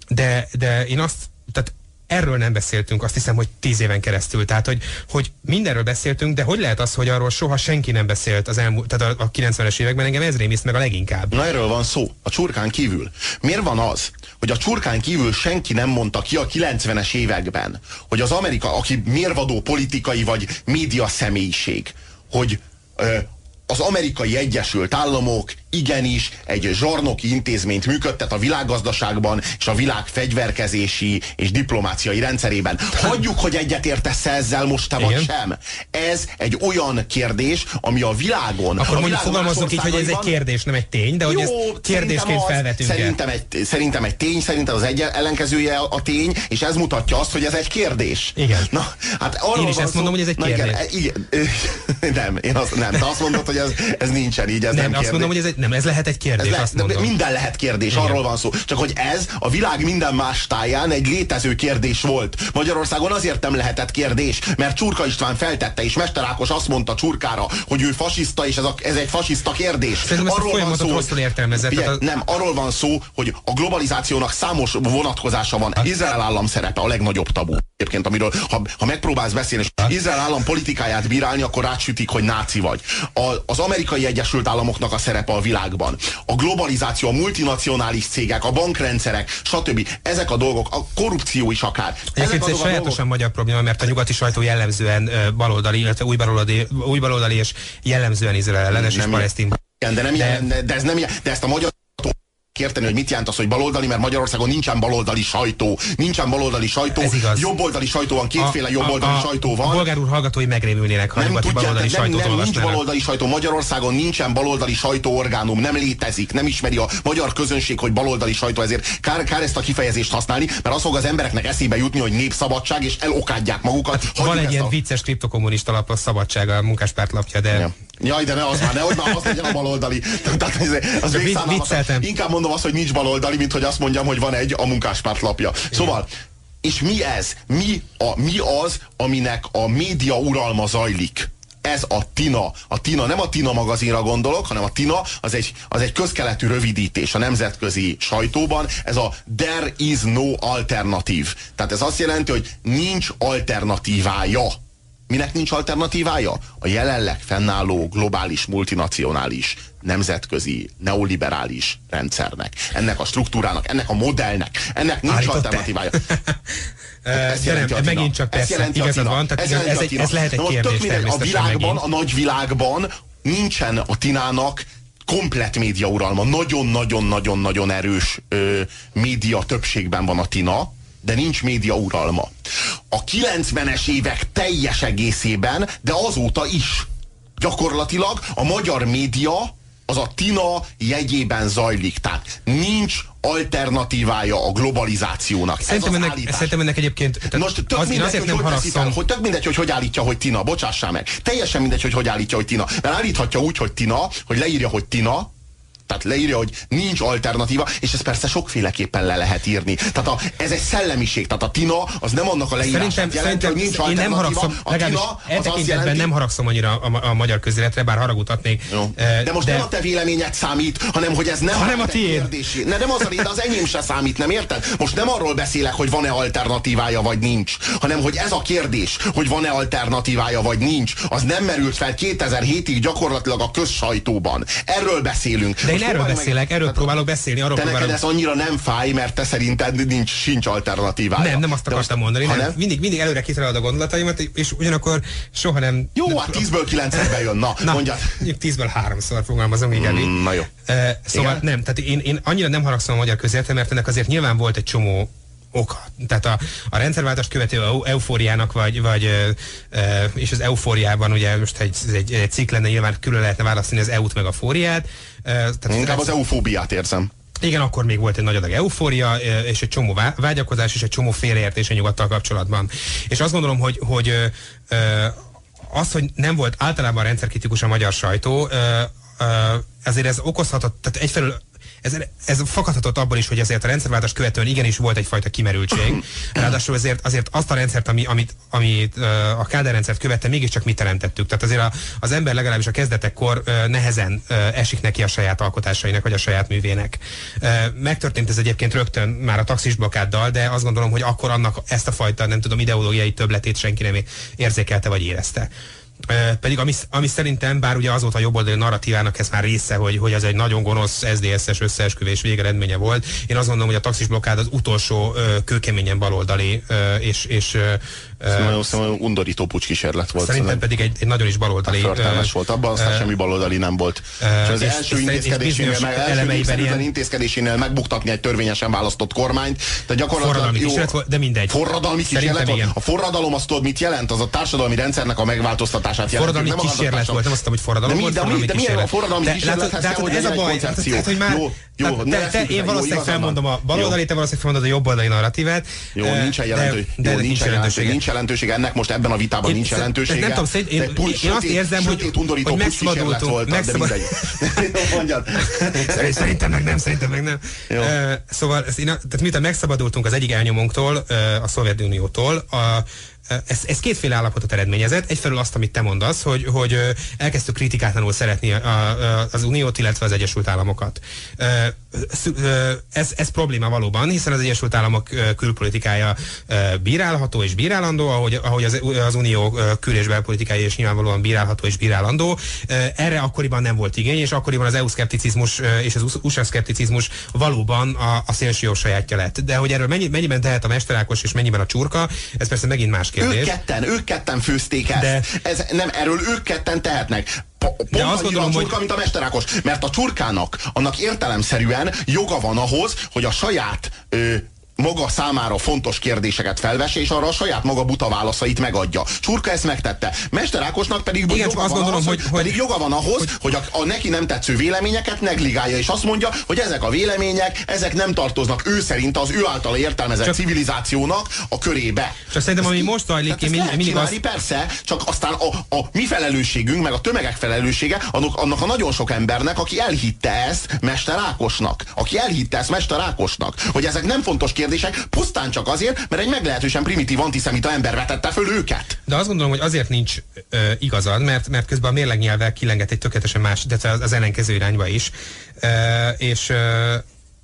B: De, de én azt, tehát erről nem beszéltünk, azt hiszem, hogy tíz éven keresztül. Tehát, hogy, hogy mindenről beszéltünk, de hogy lehet az, hogy arról soha senki nem beszélt az elmúlt, tehát a, a 90-es években engem ez rémiszt meg a leginkább.
A: Na erről van szó, a csurkán kívül. Miért van az, hogy a csurkán kívül senki nem mondta ki a 90-es években, hogy az Amerika, aki mérvadó politikai vagy média személyiség, hogy ö, az amerikai Egyesült Államok igenis egy zsarnoki intézményt működtet a világgazdaságban és a világ fegyverkezési és diplomáciai rendszerében. Hagyjuk, hogy egyetértesz ezzel most te vagy sem. Ez egy olyan kérdés, ami a világon...
B: Akkor
A: a
B: mondjuk fogalmazunk így, hogy ez egy kérdés, nem egy tény, de hogy ezt kérdésként
A: az,
B: felvetünk
A: szerintem egy, szerintem egy tény, szerintem az egy ellenkezője a tény, és ez mutatja azt, hogy ez egy kérdés.
B: Igen.
A: Na, hát
B: Én is ezt szó, mondom, hogy ez egy kérdés.
A: Igen, igen, nem, én azt, nem, te azt mondod, hogy ez, ez nincsen így, ez nem,
B: nem
A: azt
B: kérdés. mondom, hogy ez egy, nem, ez lehet egy kérdés, ez azt mondom.
A: Minden lehet kérdés, Igen. arról van szó. Csak hogy ez a világ minden más táján egy létező kérdés volt. Magyarországon azért nem lehetett kérdés, mert Csurka István feltette, és Mester Ákos azt mondta Csurkára, hogy ő fasiszta, és ez, a, ez egy fasiszta kérdés.
B: Szerintem arról van szó, rosszul értelmezett.
A: Ugye, a... Nem, arról van szó, hogy a globalizációnak számos vonatkozása van. Izrael állam szerepe a legnagyobb tabu. Egyébként, amiről ha, ha megpróbálsz beszélni, és Izrael állam politikáját bírálni, akkor rátsütik, hogy náci vagy. A, az amerikai Egyesült Államoknak a szerepe a világban. A globalizáció, a multinacionális cégek, a bankrendszerek, stb. Ezek a dolgok, a korrupció is akár.
B: Egyébként ez egy sajátosan dolgok... magyar probléma, mert a nyugati sajtó jellemzően baloldali, illetve új baloldali, új baloldali és jellemzően izrael ellenes és palesztin.
A: De, nem de, de, ez nem, de ezt a magyar érteni, hogy mit jelent az, hogy baloldali, mert Magyarországon nincsen baloldali sajtó. Nincsen baloldali sajtó.
B: Ez igaz.
A: Jobboldali sajtó van, kétféle jobboldali
B: a, a,
A: sajtó van. A
B: bolgár úr hallgatói megrémülnének, ha nem tudják, baloldali
A: nem,
B: sajtót
A: nem, nincs baloldali sajtó. Magyarországon nincsen baloldali sajtóorgánum, nem létezik, nem ismeri a magyar közönség, hogy baloldali sajtó, ezért kár, kár ezt a kifejezést használni, mert az fog az embereknek eszébe jutni, hogy népszabadság, és elokádják magukat.
B: Hát, van egy ilyen a... vicces kriptokommunista lap, a szabadság a munkáspárt lapja, de... Ja.
A: Jaj, de ne az már, nehogy már az legyen a baloldali. Tehát az, az Inkább mondom azt, hogy nincs baloldali, mint hogy azt mondjam, hogy van egy a munkáspárt lapja. Szóval, és mi ez? Mi, a, mi az, aminek a média uralma zajlik? ez a TINA. A TINA, nem a TINA magazinra gondolok, hanem a TINA az egy, az egy közkeletű rövidítés a nemzetközi sajtóban. Ez a There is no alternative. Tehát ez azt jelenti, hogy nincs alternatívája Minek nincs alternatívája? A jelenleg fennálló globális, multinacionális, nemzetközi, neoliberális rendszernek. Ennek a struktúrának, ennek a modellnek. Ennek nincs Állított alternatívája.
B: Ez nem, megint csak persze, igazad van, tehát ez, igaz, ez, egy, ez lehet egy kérdés
A: mindegy, A világban, megint. a nagy világban nincsen a Tinának komplet média uralma. Nagyon-nagyon-nagyon-nagyon erős ö, média többségben van a Tina, de nincs média uralma. A 90-es évek teljes egészében, de azóta is. Gyakorlatilag a magyar média az a TINA jegyében zajlik. Tehát nincs alternatívája a globalizációnak.
B: Szerintem, ennek, szerintem ennek egyébként...
A: Most tök az, mindegy, azért hogy nem hogy, fel, hogy tök mindegy, hogy hogy állítja, hogy Tina, bocsássál meg. Teljesen mindegy, hogy hogy állítja, hogy Tina. Mert állíthatja úgy, hogy Tina, hogy leírja, hogy Tina, tehát leírja, hogy nincs alternatíva, és ezt persze sokféleképpen le lehet írni. Tehát a, ez egy szellemiség, tehát a Tina az nem annak a leírását
B: szerintem, jelenti, hogy nincs én nem haragszom, a tina, e jelenti, nem haragszom annyira a, a magyar közéletre, bár haragutatnék.
A: De most de, nem a te véleményed számít, hanem hogy ez nem,
B: hanem a tiéd.
A: Ne, nem az, a, de az enyém se számít, nem érted? Most nem arról beszélek, hogy van-e alternatívája, vagy nincs, hanem hogy ez a kérdés, hogy van-e alternatívája, vagy nincs, az nem merült fel 2007-ig gyakorlatilag a közsajtóban. Erről beszélünk.
B: De én erről beszélek, erről hát, próbálok beszélni. Arról
A: te
B: próbálok...
A: neked ez annyira nem fáj, mert te szerinted nincs, sincs alternatívája.
B: Nem, nem azt akartam mondani. Nem. Mindig, mindig előre kitalálod a gondolataimat, és ugyanakkor soha nem...
A: Jó, hát 10-ből 9 bejön, na, na mondjad.
B: 10-ből 3-szor fogalmazom, igen. Mm,
A: na jó.
B: Uh, szóval igen? nem, tehát én, én annyira nem haragszom a magyar közérte, mert ennek azért nyilván volt egy csomó oka. Tehát a, a rendszerváltást követő eufóriának, vagy, vagy e, és az eufóriában ugye most egy, egy, egy cikk lenne, nyilván külön lehetne választani az EU-t meg a fóriát.
A: E, tehát Inkább az eufóbiát érzem.
B: Igen, akkor még volt egy nagy adag eufória, és egy csomó vágyakozás, és egy csomó félreértés a nyugattal kapcsolatban. És azt gondolom, hogy, hogy az, hogy nem volt általában rendszerkritikus a magyar sajtó, ezért ez okozhatott, tehát egyfelől ez, ez fakadhatott abból is, hogy azért a rendszerváltás követően igenis volt egyfajta kimerültség. Ráadásul azért, azért azt a rendszert, ami, amit, amit a Kádár rendszert követte, mégiscsak mi teremtettük. Tehát azért a, az ember legalábbis a kezdetekkor nehezen esik neki a saját alkotásainak, vagy a saját művének. Megtörtént ez egyébként rögtön már a taxis blokkáddal, de azt gondolom, hogy akkor annak ezt a fajta, nem tudom, ideológiai többletét senki nem érzékelte vagy érezte pedig ami, ami szerintem, bár ugye azóta a jobboldali narratívának ez már része, hogy, hogy ez egy nagyon gonosz SZDSZ-es összeesküvés végeredménye volt. Én azt gondolom, hogy a taxis blokkád az utolsó kőkeményen baloldali és, és
A: Szerintem szóval undorító kísérlet volt.
B: Szerintem pedig egy, egy nagyon is baloldali.
A: Förtelmes volt. Abban aztán semmi baloldali nem volt. és az és első intézkedésénél, meg, első ilyen... intézkedésénél megbuktatni egy törvényesen választott kormányt.
B: Tehát gyakorlatilag forradalmi jó, kísérlet volt, de mindegy.
A: Forradalmi kísérlet volt. A forradalom azt tudod, mit jelent? Az a társadalmi rendszernek a megváltoztatását jelent.
B: Forradalmi kísérlet volt, nem azt hogy forradalom volt.
A: De milyen a forradalmi kísérlethez kell, hogy ez a baj,
B: hogy jó, te, te, én valószínűleg felmondom a baloldali, te valószínűleg felmondod a jobboldali narratívát.
A: Jó, nincsen jelentőség. De, de nincs jelentőség. Nincs jelentőség. Ennek most ebben a vitában én, nincs jelentősége.
B: Nem tudom, szerint, én, én, én azt érzem, hogy, hogy megszabadultunk. Megszabadultunk. Szerintem meg nem, szerintem meg nem. Szóval, tehát miután megszabadultunk az egyik elnyomónktól, a Szovjetuniótól, a ez, ez kétféle állapotot eredményezett. Egyfelől azt, amit te mondasz, hogy, hogy elkezdtük kritikátlanul szeretni a, a, az Uniót, illetve az Egyesült Államokat. Ez, ez probléma valóban, hiszen az Egyesült Államok külpolitikája bírálható és bírálandó, ahogy, ahogy az, az Unió kül- és belpolitikája is nyilvánvalóan bírálható és bírálandó. Erre akkoriban nem volt igény, és akkoriban az EU-szkepticizmus és az USA-szkepticizmus valóban a, a szélső sajátja lett. De hogy erről mennyi, mennyiben tehet a mesterákos és mennyiben a csurka, ez persze megint más kérdés.
A: Ők ketten, ők ketten főzték ezt. De... Ez, nem, erről ők ketten tehetnek. Pont De azt gondolom, a csurka, hogy... mint a mesterákos. Mert a csurkának, annak értelemszerűen joga van ahhoz, hogy a saját ö, maga számára fontos kérdéseket felvesse, és arra a saját maga buta válaszait megadja. Csurka ezt megtette. Mester Ákosnak pedig, Igen, joga, azt van gondolom, ahhoz, hogy, hogy, pedig joga van ahhoz, hogy, hogy a, a neki nem tetsző véleményeket negligálja, és azt mondja, hogy ezek a vélemények, ezek nem tartoznak ő szerint az ő által értelmezett csak, civilizációnak a körébe.
B: Csak szerintem, ami most zajlik, én
A: mind, mindig azt... Persze, csak aztán a, a mi felelősségünk, meg a tömegek felelőssége annak, annak a nagyon sok embernek, aki elhitte ezt Mester Ákosnak. Aki elhitte ezt Mester Ákosnak, hogy ezek nem fontos kérdések, kérdések, pusztán csak azért, mert egy meglehetősen primitív antiszemita ember vetette föl őket.
B: De azt gondolom, hogy azért nincs ö, igazad, mert, mert közben a mérlegnyelvvel kilengett egy tökéletesen más, de az, az ellenkező irányba is. Ö, és ö,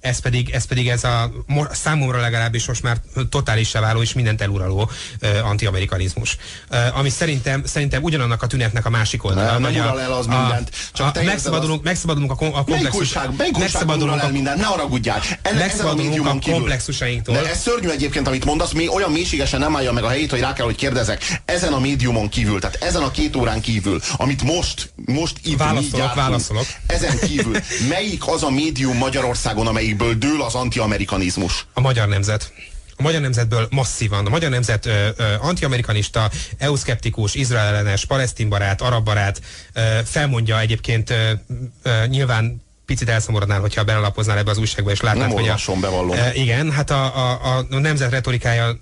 B: ez pedig, ez pedig ez a számomra legalábbis most már totálisá váló és mindent eluraló uh, antiamerikanizmus. Uh, ami szerintem, szerintem ugyanannak a tünetnek a másik oldala.
A: Nem, nem ural el az a, mindent.
B: Csak a, megszabadulunk, az... megszabadulunk a, a komplexus...
A: Melyik megszabadulunk el mindent, ne haragudjál.
B: Enne, megszabadulunk a, a komplexusainktól.
A: De ez szörnyű egyébként, amit mondasz, mi olyan mélységesen nem állja meg a helyét, hogy rá kell, hogy kérdezek. Ezen a médiumon kívül, tehát ezen a két órán kívül, amit most, most itt
B: válaszolok, gyártunk, válaszolok.
A: ezen kívül, melyik az a médium Magyarországon, amelyik amelyikből dől az antiamerikanizmus?
B: A magyar nemzet. A magyar nemzetből masszívan. A magyar nemzet ö, ö, antiamerikanista, EU-szkeptikus, izraellenes, palesztinbarát, arabbarát ö, felmondja egyébként ö, ö, nyilván picit elszomorodnál, hogyha belelapoznál ebbe az újságba, és látnád,
A: Nem
B: hogy
A: a, bevallom.
B: igen, hát a, a, a nemzet retorikája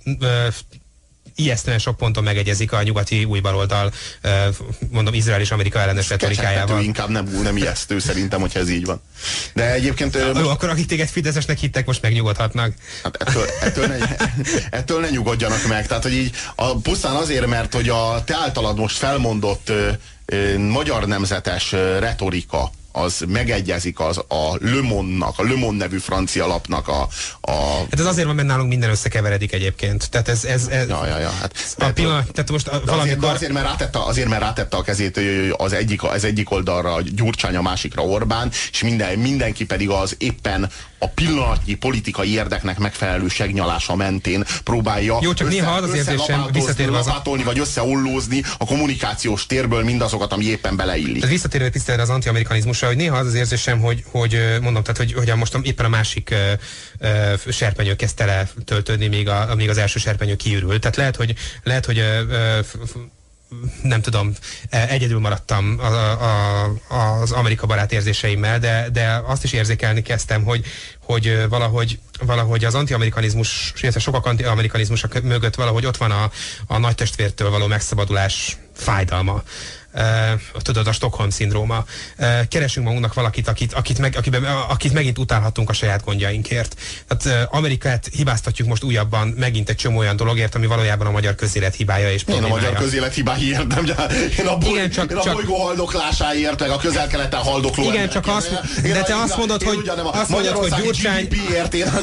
B: ijesztően sok ponton megegyezik a nyugati új baloldal, mondom, Izrael és Amerika ellenes retorikájával.
A: inkább nem, nem ijesztő szerintem, hogyha ez így van. De egyébként...
B: Jó, most... akkor akik téged Fideszesnek hittek, most megnyugodhatnak.
A: Hát ettől, ettől, ne, ettől ne nyugodjanak meg. Tehát, hogy így a, pusztán azért, mert hogy a te általad most felmondott ö, ö, magyar nemzetes retorika, az megegyezik az a Le Monde-nak, a Le Monde nevű francia lapnak a, a...
B: Hát ez azért van, mert nálunk minden összekeveredik egyébként. Tehát ez... ez, ez
A: ja, ja, ja. Hát,
B: a pillanat, tehát most
A: de azért, azért, mert rátette, azért, mert rátette a kezét az egyik, az egyik oldalra Gyurcsány, a másikra Orbán, és minden, mindenki pedig az éppen a pillanatnyi politikai érdeknek megfelelő segnyalása mentén próbálja
B: Jó, csak össze, néha az az érzésem, visszatérve az...
A: vagy összeollózni a kommunikációs térből mindazokat, ami éppen beleillik.
B: Tehát visszatérve tisztelre az antiamerikanizmusra, hogy néha az az érzésem, hogy, hogy mondom, tehát hogy, hogy most éppen a másik uh, uh, serpenyő kezd tele töltődni, még, a, még az első serpenyő kiürül. Tehát lehet, hogy, lehet, hogy uh, nem tudom, egyedül maradtam a, a, az Amerika barát érzéseimmel, de, de azt is érzékelni kezdtem, hogy, hogy valahogy, valahogy az antiamerikanizmus, illetve sokak antiamerikanizmusok mögött valahogy ott van a, a nagy testvértől való megszabadulás fájdalma. Tudod, a Stockholm szindróma. Keresünk magunknak valakit, akit, akit, meg, akiben, akit megint utálhatunk a saját gondjainkért. Tehát Amerikát hibáztatjuk most újabban megint egy csomó olyan dologért, ami valójában a magyar közélet hibája és
A: Én a magyar közélet hibáiért, nem? Én a, boly,
B: igen, csak,
A: én a
B: csak,
A: bolygó haldoklásáért, meg a közel-keleten haldokló
B: Igen, csak azt, de te azt mondod, hogy, azt mondod, hogy Gyurcsány,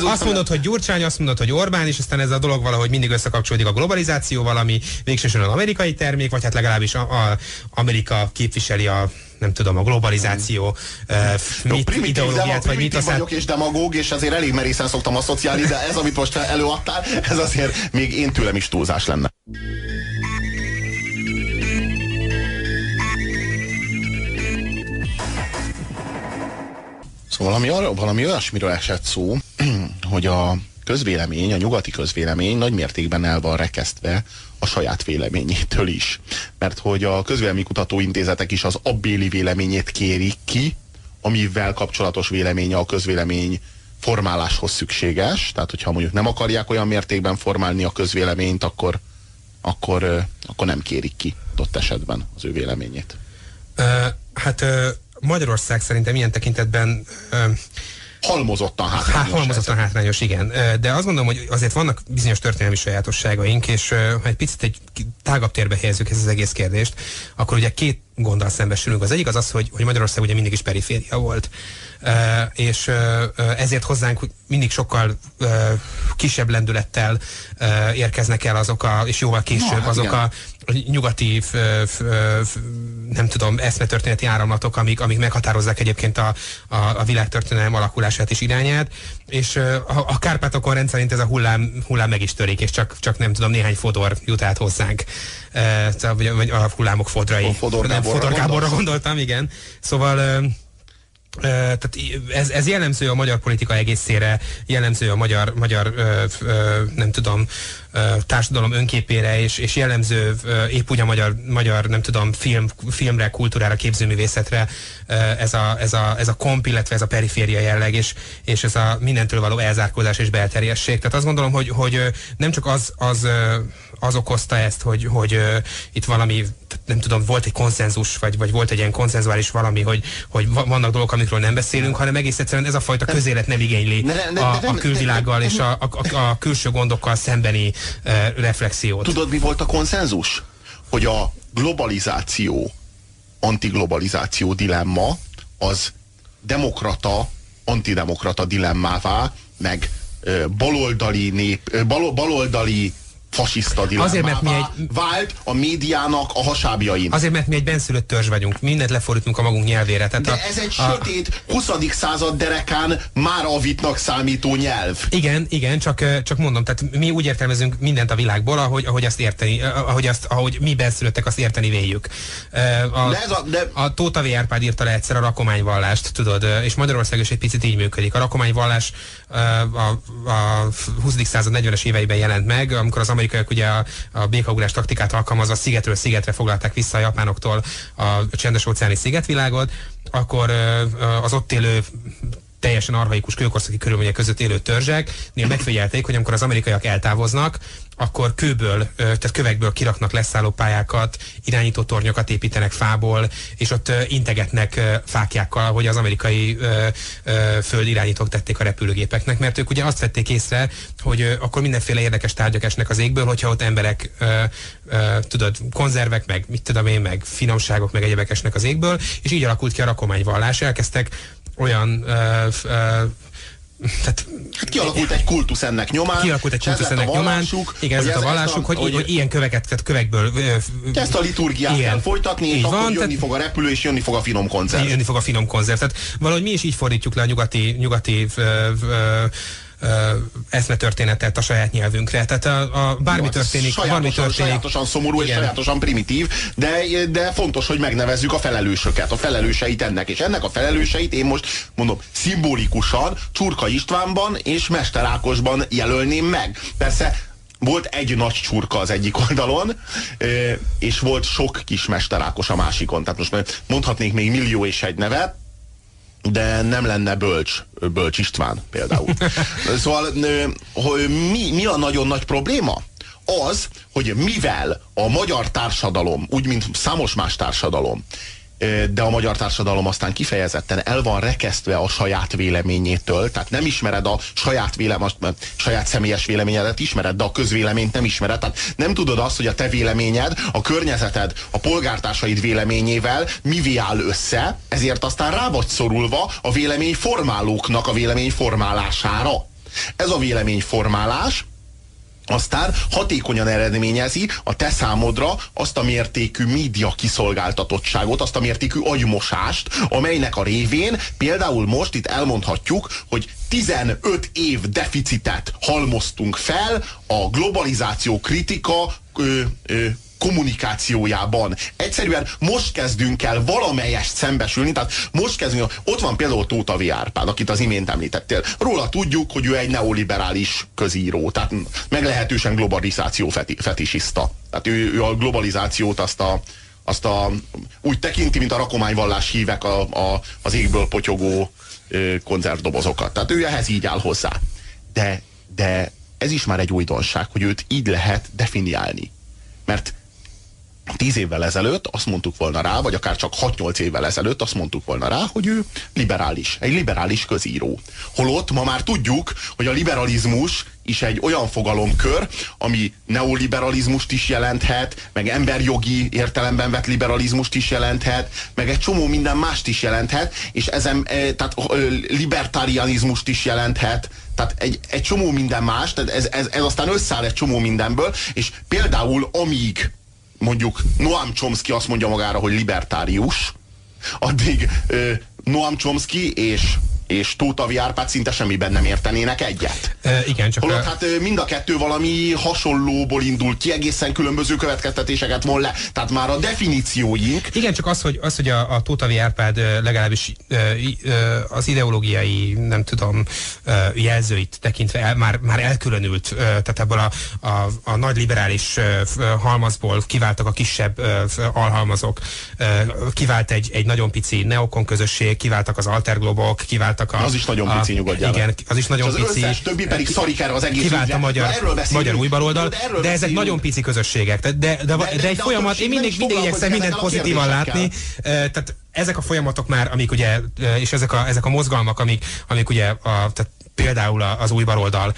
B: azt mondod, hogy Gyurcsány, azt mondod, hogy Orbán, és aztán ez a dolog valahogy mindig összekapcsolódik a globalizációval, ami végsősorban amerikai termék, vagy hát legalábbis a, a Amerika képviseli a nem tudom, a globalizáció
A: hmm. mit, Jó, ideológiát, vagy mit aztán... vagyok és demagóg, és azért elég merészen szoktam asszociálni, de ez, amit most előadtál, ez azért még én tőlem is túlzás lenne. Szóval valami, arra, valami olyasmiről esett szó, hogy a közvélemény, a nyugati közvélemény nagy mértékben el van rekesztve a saját véleményétől is. Mert hogy a közvéleménykutató intézetek is az abbéli véleményét kérik ki, amivel kapcsolatos véleménye a közvélemény formáláshoz szükséges. Tehát, hogyha mondjuk nem akarják olyan mértékben formálni a közvéleményt, akkor, akkor, akkor nem kérik ki ott esetben az ő véleményét.
B: Uh, hát uh, Magyarország szerintem ilyen tekintetben uh,
A: halmozottan hátrányos.
B: Há, halmozottan hátrányos, igen. De azt gondolom, hogy azért vannak bizonyos történelmi sajátosságaink, és ha egy picit egy tágabb térbe helyezzük ezt az egész kérdést, akkor ugye két gonddal szembesülünk. Az egyik az az, hogy, hogy Magyarország ugye mindig is periféria volt. És ezért hozzánk mindig sokkal kisebb lendülettel érkeznek el azok a, és jóval később no, hát azok igen. a nyugati, f, f, f, nem tudom, eszmetörténeti áramlatok, amik, amik meghatározzák egyébként a, a, a világtörténelem alakulását és irányát, és a, a Kárpátokon rendszerint ez a hullám, hullám meg is törik, és csak, csak nem tudom, néhány fodor jut át hozzánk. E, vagy, vagy a hullámok fodrai. A
A: Fodor
B: nem, Fodor Gáborra gondoltam, igen. Szóval tehát ez, ez jellemző a magyar politika egészére, jellemző a magyar, magyar nem tudom, társadalom önképére, és, és jellemző épp úgy a magyar, magyar nem tudom, film, filmre, kultúrára, képzőművészetre ez a, ez, a, ez a komp, illetve ez a periféria jelleg, és, és ez a mindentől való elzárkózás és belterjesség. Tehát azt gondolom, hogy, hogy nem csak az, az, az okozta ezt, hogy, hogy itt valami, nem tudom, volt egy konszenzus, vagy, vagy volt egy ilyen konszenzuális valami, hogy, hogy vannak dolgok, amikről nem beszélünk, hanem egész egyszerűen ez a fajta közélet nem igényli a, a külvilággal és a, a, a külső gondokkal szembeni e, reflexiót.
A: Tudod, mi volt a konszenzus? Hogy a globalizáció, antiglobalizáció dilemma az demokrata, antidemokrata dilemmává, meg baloldali, nép, bal, baloldali fasiszta Azért, mert mi egy... vált a médiának a hasábjain.
B: Azért, mert mi egy benszülött törzs vagyunk. Mindent lefordítunk a magunk nyelvére. Tehát
A: De
B: a,
A: ez egy a... sötét 20. század derekán már avitnak számító nyelv.
B: Igen, igen, csak, csak mondom, tehát mi úgy értelmezünk mindent a világból, ahogy, ahogy azt érteni, ahogy, azt, ahogy mi benszülöttek, azt érteni véljük. A, de ez a, de... a Tóta V. Árpád írta le egyszer a rakományvallást, tudod, és Magyarország is egy picit így működik. A rakományvallás a, a 20. század 40-es éveiben jelent meg, amikor az amerikaiak ugye a, a békaugrás taktikát alkalmazva szigetről szigetre foglalták vissza a japánoktól a csendes óceáni szigetvilágot, akkor az ott élő teljesen arhaikus kőkorszaki körülmények között élő törzseknél megfigyelték, hogy amikor az amerikaiak eltávoznak, akkor kőből, tehát kövekből kiraknak leszállópályákat, irányító tornyokat építenek fából, és ott integetnek fákjákkal, hogy az amerikai föld irányítók tették a repülőgépeknek, mert ők ugye azt vették észre, hogy akkor mindenféle érdekes tárgyak esnek az égből, hogyha ott emberek, tudod, konzervek, meg mit tudom én, meg finomságok, meg egyebek esnek az égből, és így alakult ki a rakományvallás. Elkezdtek olyan uh, uh,
A: tehát, hát kialakult egy kultusz ennek nyomán.
B: Kialakult egy kultusz ennek nyomán. Igen, ez, ez a vallásuk, hogy, hogy, hogy ilyen köveket, tehát kövekből...
A: Ezt a liturgiát igen, kell folytatni, és akkor van, jönni tehát, fog a repülő, és jönni fog a finom konzerv.
B: Jönni fog a finom konzerv. Tehát valahogy mi is így fordítjuk le a nyugati, nyugati ö, ö, eszmetörténetet a saját nyelvünkre. Tehát a, a bármi Jó, történik,
A: sajátosan,
B: bármi történik.
A: Sajátosan szomorú igen. és sajátosan primitív, de, de fontos, hogy megnevezzük a felelősöket, a felelőseit ennek. És ennek a felelőseit én most mondom szimbolikusan Csurka Istvánban és Mester Ákosban jelölném meg. Persze volt egy nagy csurka az egyik oldalon, és volt sok kis mesterákos a másikon. Tehát most mondhatnék még millió és egy nevet, de nem lenne bölcs, bölcs István például. szóval hogy mi, mi a nagyon nagy probléma? az, hogy mivel a magyar társadalom, úgy mint számos más társadalom, de a magyar társadalom aztán kifejezetten el van rekesztve a saját véleményétől, tehát nem ismered a saját, vélem, a saját személyes véleményedet, ismered, de a közvéleményt nem ismered. Tehát nem tudod azt, hogy a te véleményed, a környezeted, a polgártársaid véleményével mivé áll össze, ezért aztán rá vagy szorulva a véleményformálóknak a véleményformálására. Ez a véleményformálás aztán hatékonyan eredményezi a te számodra azt a mértékű média kiszolgáltatottságot, azt a mértékű agymosást, amelynek a révén például most itt elmondhatjuk, hogy 15 év deficitet halmoztunk fel a globalizáció kritika ö, ö, kommunikációjában. Egyszerűen most kezdünk el valamelyest szembesülni, tehát most kezdünk, ott van például Tóta V. Árpád, akit az imént említettél. Róla tudjuk, hogy ő egy neoliberális közíró, tehát meglehetősen globalizáció feti, fetisiszta. Tehát ő, ő a globalizációt azt a, azt a, úgy tekinti, mint a rakományvallás hívek a, a, az égből potyogó ö, konzervdobozokat. Tehát ő ehhez így áll hozzá. De, de ez is már egy újdonság, hogy őt így lehet definiálni. Mert tíz évvel ezelőtt azt mondtuk volna rá, vagy akár csak 6-8 évvel ezelőtt azt mondtuk volna rá, hogy ő liberális, egy liberális közíró. Holott ma már tudjuk, hogy a liberalizmus is egy olyan fogalomkör, ami neoliberalizmust is jelenthet, meg emberjogi értelemben vett liberalizmust is jelenthet, meg egy csomó minden mást is jelenthet, és ezen, e, tehát libertarianizmust is jelenthet, tehát egy, egy csomó minden más, tehát ez, ez, ez aztán összeáll egy csomó mindenből, és például amíg mondjuk Noam Chomsky azt mondja magára, hogy libertárius, addig Noam Chomsky és és Tóta Árpád szinte semmiben nem értenének egyet.
B: E, igen, csak
A: Holott a... hát mind a kettő valami hasonlóból indul ki, egészen különböző következtetéseket von le. Tehát már a definícióink...
B: Igen, csak az, hogy, az, hogy a, a Tóta Árpád legalábbis az ideológiai, nem tudom, jelzőit tekintve el, már, már elkülönült, tehát ebből a, a, a nagy liberális halmazból kiváltak a kisebb alhalmazok, kivált egy, egy nagyon pici neokon közösség, kiváltak az alterglobok, kivált kiváltak
A: a... Az is nagyon pici, nyugodjál
B: Igen, az is nagyon
A: az
B: pici.
A: Az többi pedig szarik erre az egész
B: Kivált a magyar, magyar újbaloldal, de, de ezek nagyon pici közösségek. De, de, de, de, de egy folyamat, én mindig, mindig igyekszem mindent pozitívan látni. Tehát ezek a folyamatok már, amik ugye, és ezek a, ezek a mozgalmak, amik, amik ugye a, tehát például az új baloldal,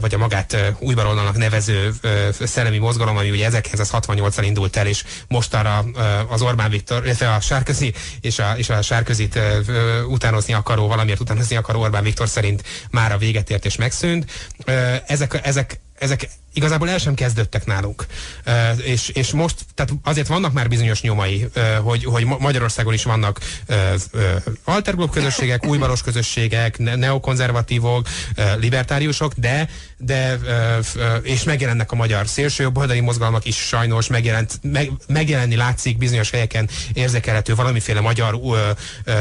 B: vagy a magát új baloldalnak nevező szellemi mozgalom, ami ugye 1968-an indult el, és mostanra az Orbán Viktor, illetve a Sárközi és a, és a Sárközit utánozni akaró, valamiért utánozni akaró Orbán Viktor szerint már a véget ért és megszűnt. Ezek, ezek ezek igazából el sem kezdődtek nálunk. Uh, és, és most, tehát azért vannak már bizonyos nyomai, uh, hogy, hogy Magyarországon is vannak uh, uh, alterglob közösségek, újbalos közösségek, ne neokonzervatívok, uh, libertáriusok, de, de uh, és megjelennek a magyar szélsőjobboldali mozgalmak is sajnos, megjelent, meg, megjelenni látszik bizonyos helyeken érzékelhető valamiféle magyar uh, uh,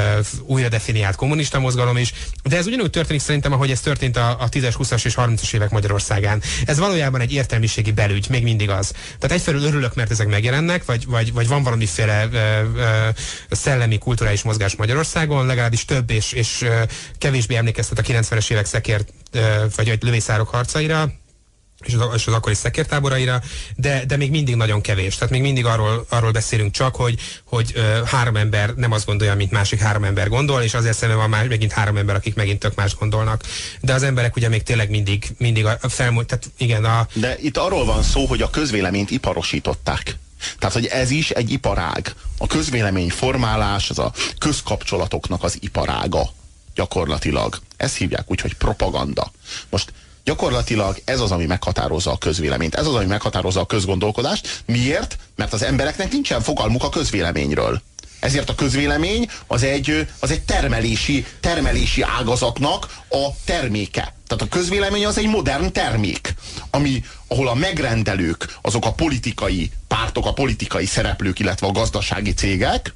B: újra definiált kommunista mozgalom is, de ez ugyanúgy történik szerintem, ahogy ez történt a, a 10-es, 20-as és 30-as évek Magyarországán. Ez valójában egy értelmiségi belügy, még mindig az. Tehát egyfelől örülök, mert ezek megjelennek, vagy, vagy, vagy van valamiféle ö, ö, szellemi, kulturális mozgás Magyarországon, legalábbis több és, és ö, kevésbé emlékeztet a 90-es évek szekért, ö, vagy lövészárok harcaira, és az, és az akkori szekértáboraira, de, de még mindig nagyon kevés. Tehát még mindig arról, arról beszélünk csak, hogy, hogy ö, három ember nem azt gondolja, mint másik három ember gondol, és azért szemben van más, megint három ember, akik megint tök más gondolnak. De az emberek ugye még tényleg mindig, mindig a felmúlt, tehát igen. A...
A: De itt arról van szó, hogy a közvéleményt iparosították. Tehát, hogy ez is egy iparág. A közvélemény formálás, az a közkapcsolatoknak az iparága gyakorlatilag. Ezt hívják úgy, hogy propaganda. Most Gyakorlatilag ez az, ami meghatározza a közvéleményt. Ez az, ami meghatározza a közgondolkodást. Miért? Mert az embereknek nincsen fogalmuk a közvéleményről. Ezért a közvélemény az egy, az egy termelési, termelési ágazatnak a terméke. Tehát a közvélemény az egy modern termék, ami, ahol a megrendelők, azok a politikai pártok, a politikai szereplők, illetve a gazdasági cégek,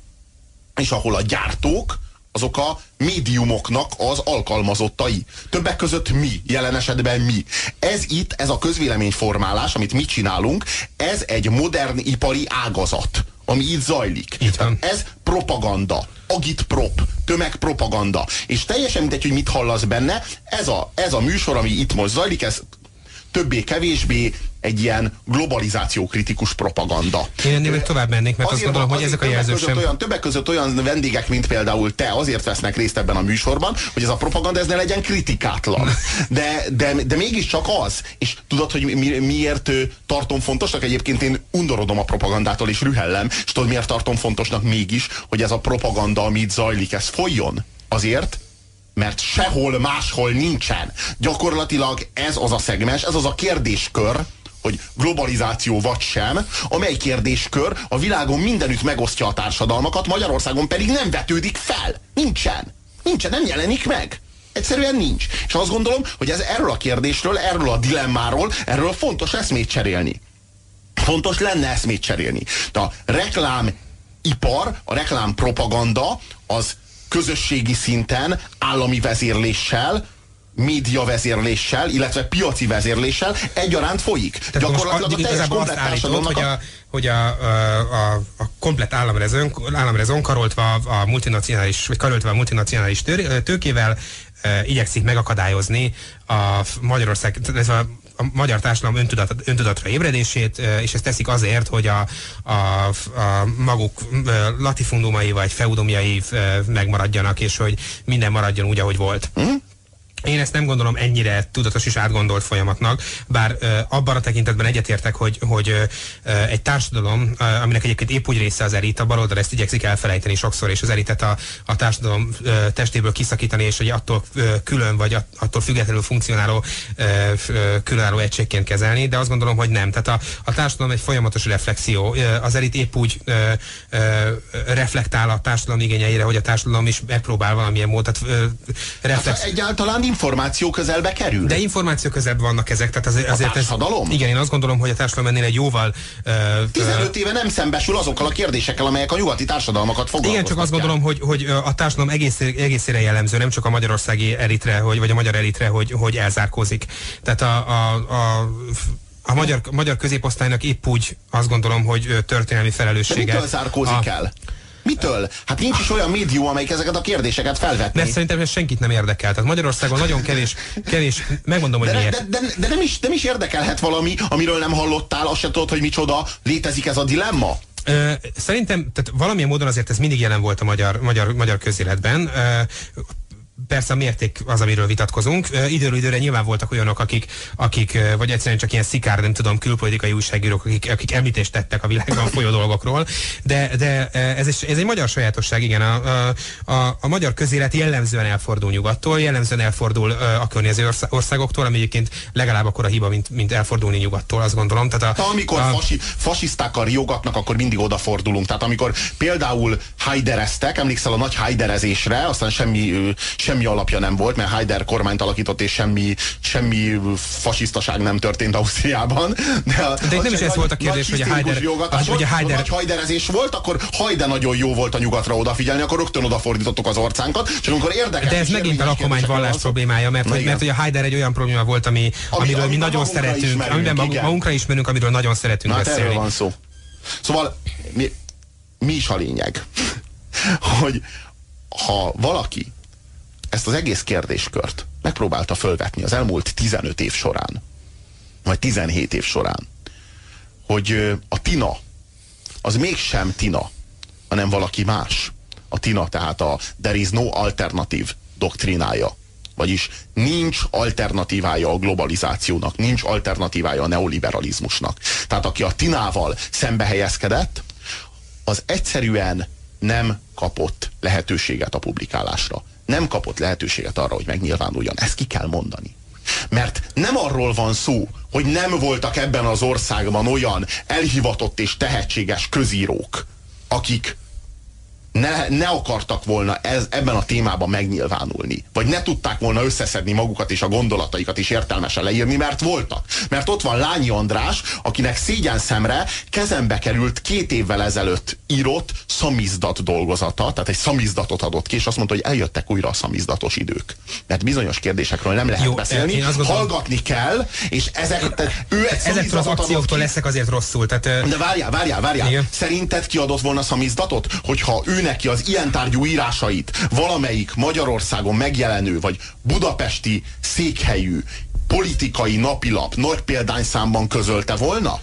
A: és ahol a gyártók, azok a médiumoknak az alkalmazottai. Többek között mi, jelen esetben mi. Ez itt, ez a közvéleményformálás, amit mi csinálunk, ez egy modern ipari ágazat, ami itt zajlik.
B: Itt van.
A: Ez propaganda, agitprop, tömegpropaganda. És teljesen mindegy, hogy mit hallasz benne, ez a, ez a műsor, ami itt most zajlik, ez többé-kevésbé egy ilyen globalizáció kritikus propaganda.
B: Én ennél még tovább mennék, mert azért azt gondolom, hogy ezek a jelzők
A: sem... Olyan, többek között olyan vendégek, mint például te, azért vesznek részt ebben a műsorban, hogy ez a propaganda ez ne legyen kritikátlan. De, de, de mégiscsak az. És tudod, hogy mi, miért tartom fontosnak? Egyébként én undorodom a propagandától, és rühellem. És tudod, miért tartom fontosnak mégis, hogy ez a propaganda, amit zajlik, ez folyjon? Azért, mert sehol máshol nincsen. Gyakorlatilag ez az a szegmens, ez az a kérdéskör, hogy globalizáció vagy sem, amely kérdéskör a világon mindenütt megosztja a társadalmakat, Magyarországon pedig nem vetődik fel. Nincsen. Nincsen, nem jelenik meg. Egyszerűen nincs. És azt gondolom, hogy ez erről a kérdésről, erről a dilemmáról, erről fontos eszmét cserélni. Fontos lenne eszmét cserélni. De a reklámipar, a reklámpropaganda az közösségi szinten, állami vezérléssel, média vezérléssel, illetve piaci vezérléssel egyaránt folyik.
B: Tehát Gyakorlatilag a teljes azt állítod, hogy a, hogy a, a, a komplet államrezon, államrezon karoltva a multinacionális, vagy karoltva a multinacionális tő, tőkével e, igyekszik megakadályozni a Magyarország, ez a a magyar társadalom öntudat, öntudatra ébredését, és ezt teszik azért, hogy a, a, a maguk latifundumai vagy feudumjai megmaradjanak, és hogy minden maradjon úgy, ahogy volt. Mm. Én ezt nem gondolom ennyire tudatos és átgondolt folyamatnak, bár ö, abban a tekintetben egyetértek, hogy, hogy ö, egy társadalom, ö, aminek egyébként épp úgy része az elit, a baloldal ezt igyekszik elfelejteni sokszor, és az elitet a, a társadalom ö, testéből kiszakítani, és hogy attól ö, külön, vagy attól függetlenül funkcionáló ö, ö, különálló egységként kezelni, de azt gondolom, hogy nem. Tehát a, a társadalom egy folyamatos reflexió. Az elit épp úgy ö, ö, reflektál a társadalom igényeire, hogy a társadalom is megpróbál valamilyen módot ö,
A: reflex... Hát egyáltalán információ közelbe kerül.
B: De információ közelbe vannak ezek, tehát azért, azért a
A: társadalom?
B: Ez, igen, én azt gondolom, hogy a társadalom ennél egy jóval...
A: Uh, 15 éve nem szembesül azokkal a kérdésekkel, amelyek a nyugati társadalmakat foglalkoztatják.
B: Igen, csak azt gondolom, hogy, hogy a társadalom egész, egészére jellemző, nem csak a magyarországi elitre, hogy, vagy a magyar elitre, hogy, hogy elzárkózik. Tehát a, a, a a magyar, magyar középosztálynak épp úgy azt gondolom, hogy történelmi felelőssége. De
A: mitől zárkózik a, el? Mitől? Hát nincs is olyan médium, amelyik ezeket a kérdéseket felvetné.
B: Mert szerintem ez senkit nem érdekel. Tehát Magyarországon nagyon kevés, kevés megmondom, hogy
A: de,
B: miért.
A: De, de, de, nem, is, nem is érdekelhet valami, amiről nem hallottál, azt se tudod, hogy micsoda, létezik ez a dilemma?
B: Szerintem, tehát valamilyen módon azért ez mindig jelen volt a magyar, magyar, magyar közéletben persze a mérték az, amiről vitatkozunk. Időről időre nyilván voltak olyanok, akik, akik vagy egyszerűen csak ilyen szikár, nem tudom, külpolitikai újságírók, akik, akik említést tettek a világban folyó dolgokról, de, de ez, egy, ez egy magyar sajátosság, igen. A, a, a magyar közélet jellemzően elfordul nyugattól, jellemzően elfordul a környező országoktól, ami egyébként legalább akkor a hiba, mint, mint elfordulni nyugattól, azt gondolom.
A: Tehát a, amikor a, fasi, fasisztákkal riogatnak, akkor mindig odafordulunk. Tehát amikor például hajdereztek, emlékszel a nagy hajderezésre, aztán semmi, semmi semmi alapja nem volt, mert Haider kormányt alakított, és semmi, semmi fasisztaság nem történt Ausztriában.
B: De, a, de itt nem is ez volt a kérdés, hogy a Haider...
A: Az, hogy a Haider... Nagy hajderezés volt, akkor Hajde nagyon jó volt a nyugatra odafigyelni, akkor rögtön odafordítottuk az orcánkat, csak amikor érdekes...
B: De ez megint a lakomány vallás problémája, mert, hogy, mert hogy a Haider egy olyan probléma volt, ami, ami amiről mi nagyon szeretünk, amiben magunkra ismerünk, amiről nagyon szeretünk
A: hát beszélni. van szó. Szóval mi, mi is a lényeg? hogy ha valaki ezt az egész kérdéskört megpróbálta fölvetni az elmúlt 15 év során, vagy 17 év során, hogy a Tina az mégsem Tina, hanem valaki más. A Tina tehát a There is no alternative doktrinája. Vagyis nincs alternatívája a globalizációnak, nincs alternatívája a neoliberalizmusnak. Tehát aki a Tinával szembe helyezkedett, az egyszerűen nem kapott lehetőséget a publikálásra nem kapott lehetőséget arra, hogy megnyilvánuljon. Ezt ki kell mondani. Mert nem arról van szó, hogy nem voltak ebben az országban olyan elhivatott és tehetséges közírók, akik ne, ne akartak volna ez, ebben a témában megnyilvánulni. Vagy ne tudták volna összeszedni magukat és a gondolataikat is értelmesen leírni, mert voltak. Mert ott van Lányi András, akinek szégyen szemre kezembe került két évvel ezelőtt írott szamizdat dolgozata, tehát egy szamizdatot adott ki, és azt mondta, hogy eljöttek újra a szamizdatos idők. Mert bizonyos kérdésekről nem lehet Jó, beszélni, gondolom, hallgatni kell, és ezek, tehát ő egy
B: Ezektől az akcióktól leszek azért rosszul. Tehát,
A: De várjál, várjál, várjál. Igen. Szerinted kiadott volna szamizdatot, hogyha ő neki az ilyen tárgyú írásait valamelyik Magyarországon megjelenő, vagy budapesti székhelyű politikai napilap nagy példányszámban közölte volna?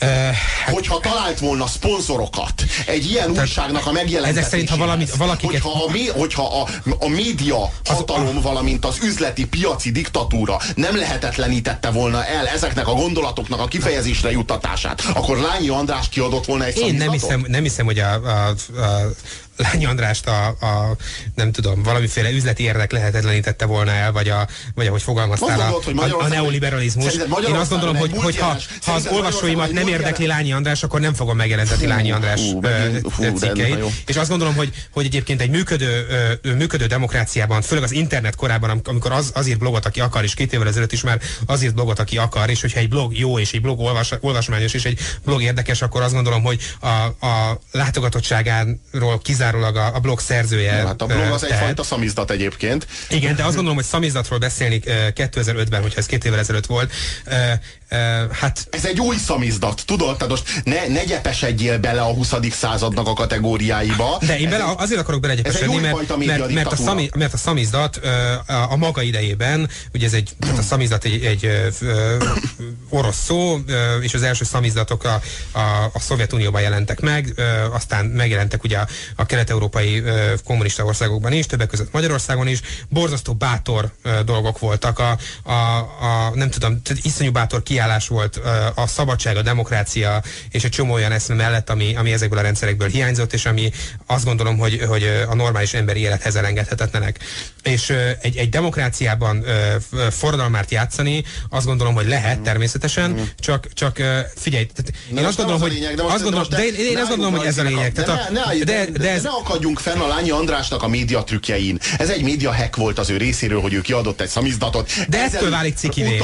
A: Hát, hogyha talált volna szponzorokat egy ilyen Tehát újságnak a megjelentetéséhez. Ezek szerint, ha valami, valaki hogyha, a, mé, hogyha a, a média hatalom, valamint az üzleti piaci diktatúra nem lehetetlenítette volna el ezeknek a gondolatoknak a kifejezésre juttatását, akkor Lányi András kiadott volna egy
B: Én nem hiszem, nem hiszem, hogy a, a, a Lány Andrást a, a, nem tudom, valamiféle üzleti érdek lehetetlenítette volna el, vagy, a, vagy ahogy fogalmaztál, a, a, a neoliberalizmus. Én azt gondolom, hogy, hogy ha, ha az olvasóimat nem érdekli Lányi András, akkor nem fogom megjelenteti Lányi András cikkeit. És azt gondolom, hogy, hogy egyébként egy működő, működő demokráciában, főleg az internet korában, amikor az, azért blogot, aki akar, és két évvel ezelőtt is már azért blogot, aki akar, és hogyha egy blog jó, és egy blog olvas, olvasmányos, és egy blog érdekes, akkor azt gondolom, hogy a, a látogatottságáról kizárólag kizárólag a, a blog szerzője.
A: No, hát a blog az tehet. egyfajta szamizdat egyébként.
B: Igen, de azt gondolom, hogy szamizdatról beszélni 2005-ben, hogyha ez két évvel ezelőtt volt, hát...
A: Ez egy új szamizdat, tudod? Tehát most ne, ne gyepesedjél bele a 20. századnak a kategóriáiba.
B: De én bele, azért akarok belegyepesedni, mert, mert, mert, a szami, mert a szamizdat a, a maga idejében, ugye ez egy, tehát a szamizdat egy, egy ö, orosz szó, és az első szamizdatok a, a, a Szovjetunióban jelentek meg, aztán megjelentek ugye a, a kelet-európai kommunista országokban is, többek között Magyarországon is. Borzasztó bátor dolgok voltak. A, a, a nem tudom, iszonyú bátor kiállás volt a szabadság, a demokrácia és egy csomó olyan eszme mellett, ami, ami ezekből a rendszerekből hiányzott, és ami azt gondolom, hogy, hogy a normális emberi élethez elengedhetetlenek. És egy, egy demokráciában forradalmát játszani, azt gondolom, hogy lehet természetesen, mm. csak, csak figyelj, tehát én azt gondolom, hogy lényeg, de azt gondolom, de én, én azt gondolom, hogy ez a lényeg. Tehát
A: ne, ne, de, de, ez... ne akadjunk fenn a Lányi Andrásnak a média trükkjein. Ez egy média hack volt az ő részéről, hogy ő kiadott egy szamizdatot.
B: De ettől válik cikivé.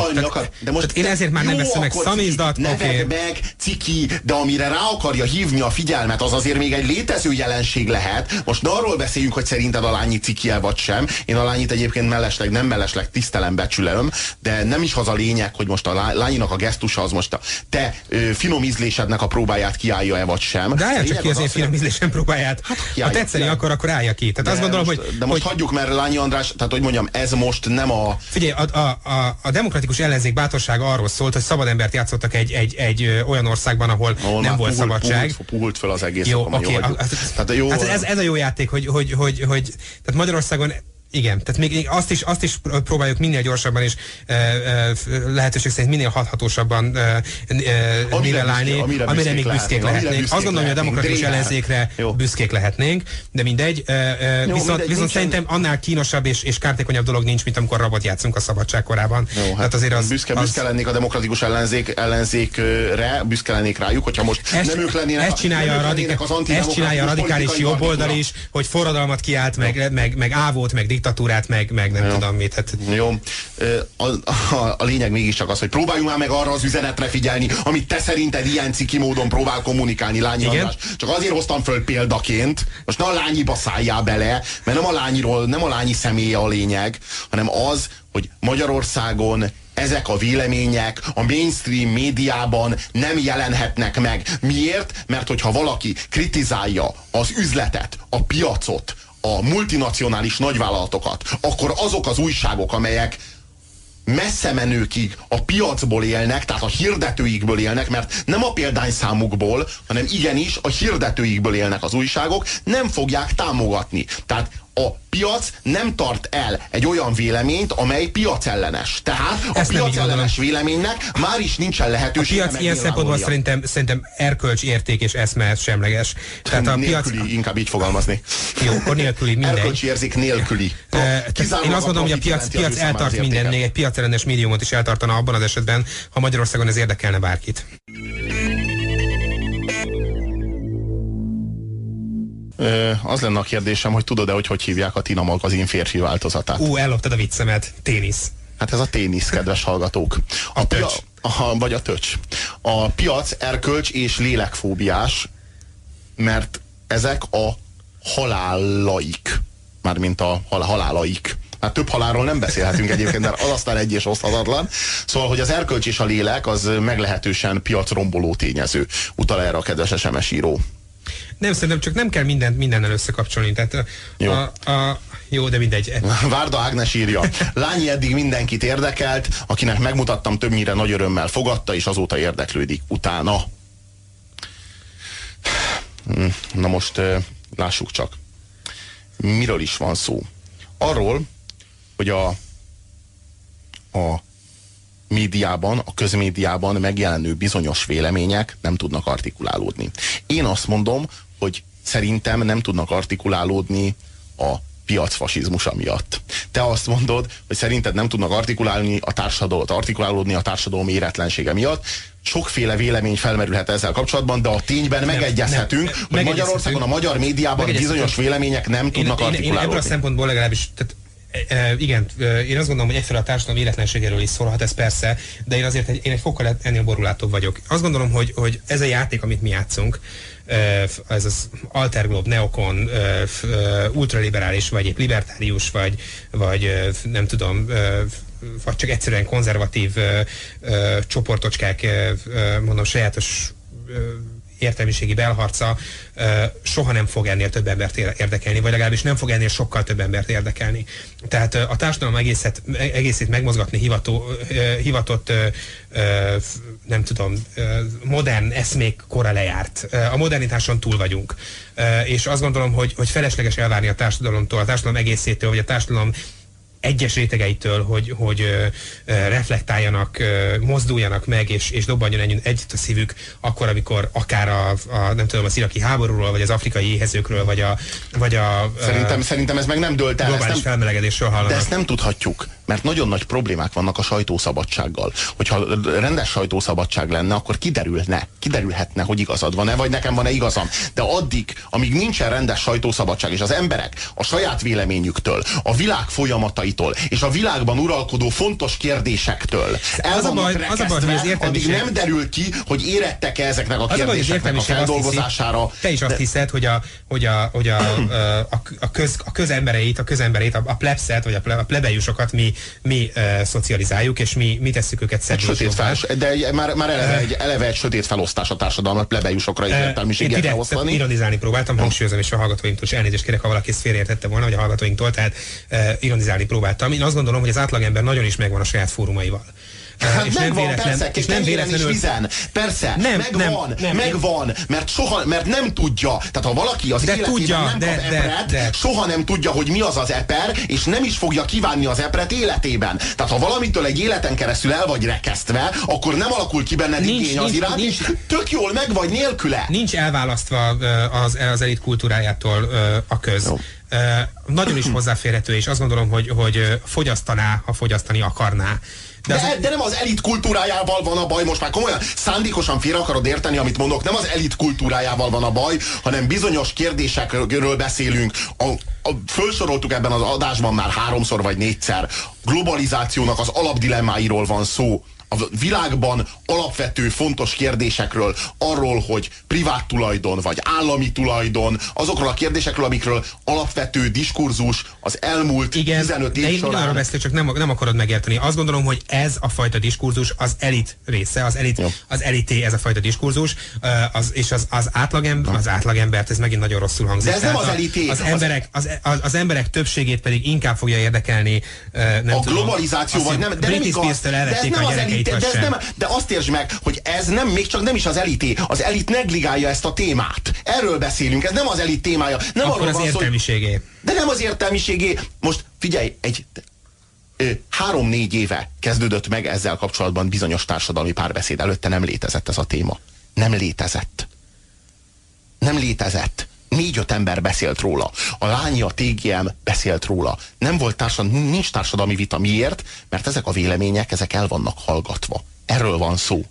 B: De most én ezért már nem veszem meg szamizdat.
A: Okay. meg, ciki, de amire rá akarja hívni a figyelmet, az azért még egy létező jelenség lehet. Most ne arról beszéljünk, hogy szerinted a lányi ciki vagy sem. Én a lányit egyébként mellesleg, nem mellesleg tisztelem, becsülöm, de nem is az a lényeg, hogy most a lányinak a gesztusa az most a te ö, finom ízlésednek a próbáját kiállja-e vagy sem.
B: De állja csak ki az, az én finom ízlésem próbáját. Hát, ha tetszeni akar, akkor állja ki. Tehát de azt gondolom,
A: most,
B: hogy...
A: De most hogy... hagyjuk, mert Lányi András, tehát hogy mondjam, ez most nem a...
B: Figyelj, a, a, a, a demokratikus ellenzék bátorsága arról szólt, hogy szabad embert játszottak egy, egy, egy olyan országban, ahol oh, nem volt puhult, szabadság.
A: Puhult, puhult fel az egész.
B: Jó, oké. Okay, hát, jó, hát ez, ez a jó játék, hogy, hogy, hogy, hogy tehát Magyarországon igen, tehát még azt is, azt is próbáljuk minél gyorsabban és e, e, lehetőség szerint minél hathatósabban e, e, nivellálni, amire, amire még büszkék lehetnénk. Amire büszkék Azt gondolom, hogy a demokratikus ellenzékre büszkék lehetnénk, de mindegy. E, e, Jó, viszont, mindegy, viszont szerintem annál kínosabb és, és kártékonyabb dolog nincs, mint amikor rabot játszunk a szabadság korában.
A: Jó, hát hát azért az, büszke, az... büszke lennék a demokratikus ellenzék, ellenzékre, büszke lennék rájuk, hogyha most ezt, nem ők lennének,
B: ezt csinálja, a, radikál, ezt csinálja a radikális jobboldal is, hogy forradalmat kiált, meg, meg, meg ávót, meg diktatúrát, meg, meg nem Jó. tudom mit. Hát...
A: Jó. A, a, a lényeg mégiscsak az, hogy próbáljunk már meg arra az üzenetre figyelni, amit te szerinted ilyen ciki módon próbál kommunikálni Lányi Igen? András. Csak azért hoztam föl példaként, most ne a lányiba szálljál bele, mert nem a lányiról, nem a lányi személye a lényeg, hanem az, hogy Magyarországon ezek a vélemények a mainstream médiában nem jelenhetnek meg. Miért? Mert hogyha valaki kritizálja az üzletet, a piacot, a multinacionális nagyvállalatokat, akkor azok az újságok, amelyek messze menőkig a piacból élnek, tehát a hirdetőikből élnek, mert nem a példányszámukból, hanem igenis a hirdetőikből élnek az újságok, nem fogják támogatni. Tehát a piac nem tart el egy olyan véleményt, amely piacellenes. Tehát a Ezt piacellenes véleménynek már is nincsen lehetőség.
B: A piac ilyen szempontból szerintem, szerintem erkölcs, érték és eszme semleges.
A: Tehát a nélküli, piac... inkább így fogalmazni.
B: Jó, akkor nélküli minden.
A: Erkölcsi érzék nélküli.
B: Uh, én azt gondolom, hogy a piac, piac eltart minden, még egy piacellenes médiumot is eltartana abban az esetben, ha Magyarországon ez érdekelne bárkit.
A: Az lenne a kérdésem, hogy tudod-e, hogy hogy hívják a Tina magazin férfi változatát?
B: Ú, elloptad a viccemet. Ténisz.
A: Hát ez a ténisz, kedves hallgatók.
B: A, a töcs.
A: Aha, vagy a töcs. A piac erkölcs és lélekfóbiás, mert ezek a halálaik. Mármint a hal halálaik. Hát több halálról nem beszélhetünk egyébként, mert az aztán egy és oszthatatlan. Szóval, hogy az erkölcs és a lélek az meglehetősen piacromboló tényező. Utal erre a kedves SMS író.
B: Nem, szerintem csak nem kell mindent mindennel összekapcsolni. Tehát Jó. A, a, Jó, de mindegy.
A: Várda Ágnes írja. Lányi eddig mindenkit érdekelt, akinek megmutattam, többnyire nagy örömmel fogadta, és azóta érdeklődik utána. Na most lássuk csak. Miről is van szó? Arról, hogy a, a médiában, a közmédiában megjelenő bizonyos vélemények nem tudnak artikulálódni. Én azt mondom, hogy szerintem nem tudnak artikulálódni a piacfasizmusa miatt. Te azt mondod, hogy szerinted nem tudnak artikulálni a társadalmat, artikulálódni a társadalom éretlensége miatt. Sokféle vélemény felmerülhet ezzel kapcsolatban, de a tényben nem, megegyezhetünk, nem, hogy Magyarországon, a magyar médiában bizonyos vélemények nem tudnak én, artikulálódni. Én, én ebből a
B: szempontból legalábbis tehát E, igen, én azt gondolom, hogy egyfelől a társadalom életlenségéről is szólhat, ez persze, de én azért egy, én egy fokkal ennél borulátóbb vagyok. Azt gondolom, hogy, hogy ez a játék, amit mi játszunk, ez az alterglob, neokon, ultraliberális, vagy egy libertárius, vagy, vagy nem tudom, vagy csak egyszerűen konzervatív csoportocskák, mondom, sajátos értelmiségi belharca soha nem fog ennél több embert érdekelni, vagy legalábbis nem fog ennél sokkal több embert érdekelni. Tehát a társadalom egészet, egészét megmozgatni hivató, hivatott, nem tudom, modern eszmék kora lejárt. A modernitáson túl vagyunk. És azt gondolom, hogy, hogy felesleges elvárni a társadalomtól, a társadalom egészétől, vagy a társadalom egyes rétegeitől, hogy, hogy reflektáljanak, mozduljanak meg, és, és dobbanjon együtt a szívük, akkor, amikor akár a, a nem tudom, az iraki háborúról, vagy az afrikai éhezőkről, vagy a... Vagy a
A: szerintem, ö, szerintem ez meg nem dölt el.
B: Globális nem, felmelegedésről hallanak.
A: De ezt nem tudhatjuk, mert nagyon nagy problémák vannak a sajtószabadsággal. Hogyha rendes sajtószabadság lenne, akkor kiderülne, kiderülhetne, hogy igazad van-e, vagy nekem van-e igazam. De addig, amíg nincsen rendes sajtószabadság, és az emberek a saját véleményüktől, a világ folyamatai problémáitól és a világban uralkodó fontos kérdésektől el az a baj, az a baj, hogy az addig nem derül ki, hogy érettek-e ezeknek a kérdéseknek a feldolgozására.
B: Hiszi, te is azt hiszed, hogy a, hogy a, hogy a, a, a, köz, a közembereit, a közembereit, a, a plebszet, vagy a, ple, a plebejusokat mi, mi uh, szocializáljuk, és mi, mi tesszük őket.
A: Sötét fel, de már, már eleve, egy, eleve egy sötét felosztás a társadalmat plebejusokra és értelmiséget
B: leosztani. Ironizálni próbáltam, hangsúlyozom, és a hallgatóinktól is elnézést kérek, ha valaki ezt félreértette volna, vagy a hallgatóinktól, tehát uh, ironizálni próbáltam. Én azt gondolom, hogy az átlagember nagyon is megvan a saját fórumaival.
A: Hát és megvan, nem véletlen, persze, és nem véletlenül... vizen. Persze, nem, megvan, nem, nem, megvan, mert soha, mert nem tudja. Tehát ha valaki az de életében tudja, nem de, kap de, epret, de. soha nem tudja, hogy mi az az eper, és nem is fogja kívánni az epret életében. Tehát ha valamitől egy életen keresztül el vagy rekesztve, akkor nem alakul ki benned nincs, igény az iránt, nincs, és tök jól meg vagy nélküle.
B: Nincs elválasztva az, az elit kultúrájától a köz. Jó nagyon is hozzáférhető, és azt gondolom, hogy, hogy fogyasztaná, ha fogyasztani akarná.
A: De, az... de nem az elit kultúrájával van a baj, most már komolyan szándékosan félre akarod érteni, amit mondok, nem az elit kultúrájával van a baj, hanem bizonyos kérdésekről beszélünk. A, a, fölsoroltuk ebben az adásban már háromszor vagy négyszer. Globalizációnak az alapdilemmáiról van szó a világban alapvető fontos kérdésekről, arról, hogy privát tulajdon vagy állami tulajdon, azokról a kérdésekről, amikről alapvető diskurzus az elmúlt Igen, 15 év de én során.
B: arra beszélek, csak nem, nem akarod megérteni. Azt gondolom, hogy ez a fajta diskurzus az elit része, az, elit, az elité ez a fajta diskurzus, az, és az, az, átlagember, az átlagembert, ez megint nagyon rosszul hangzik.
A: De ez nem az elité.
B: Az, az, emberek, az, az, az emberek többségét pedig inkább fogja érdekelni. Nem
A: a tudom, globalizáció, vagy nem, de nem igaz. De ez nem az elité elité, de, ez nem, de azt értsd meg, hogy ez nem, még csak nem is az elité. Az elit negligálja ezt a témát. Erről beszélünk, ez nem az elit témája. Nem
B: Akkor az értelmiségé. Hogy,
A: de nem az értelmiségé. Most figyelj, egy három-négy éve kezdődött meg ezzel kapcsolatban bizonyos társadalmi párbeszéd. Előtte nem létezett ez a téma. Nem létezett. Nem létezett négy-öt ember beszélt róla. A lányi, a TGM beszélt róla. Nem volt társadalmi, nincs társadalmi vita. Miért? Mert ezek a vélemények, ezek el vannak hallgatva. Erről van szó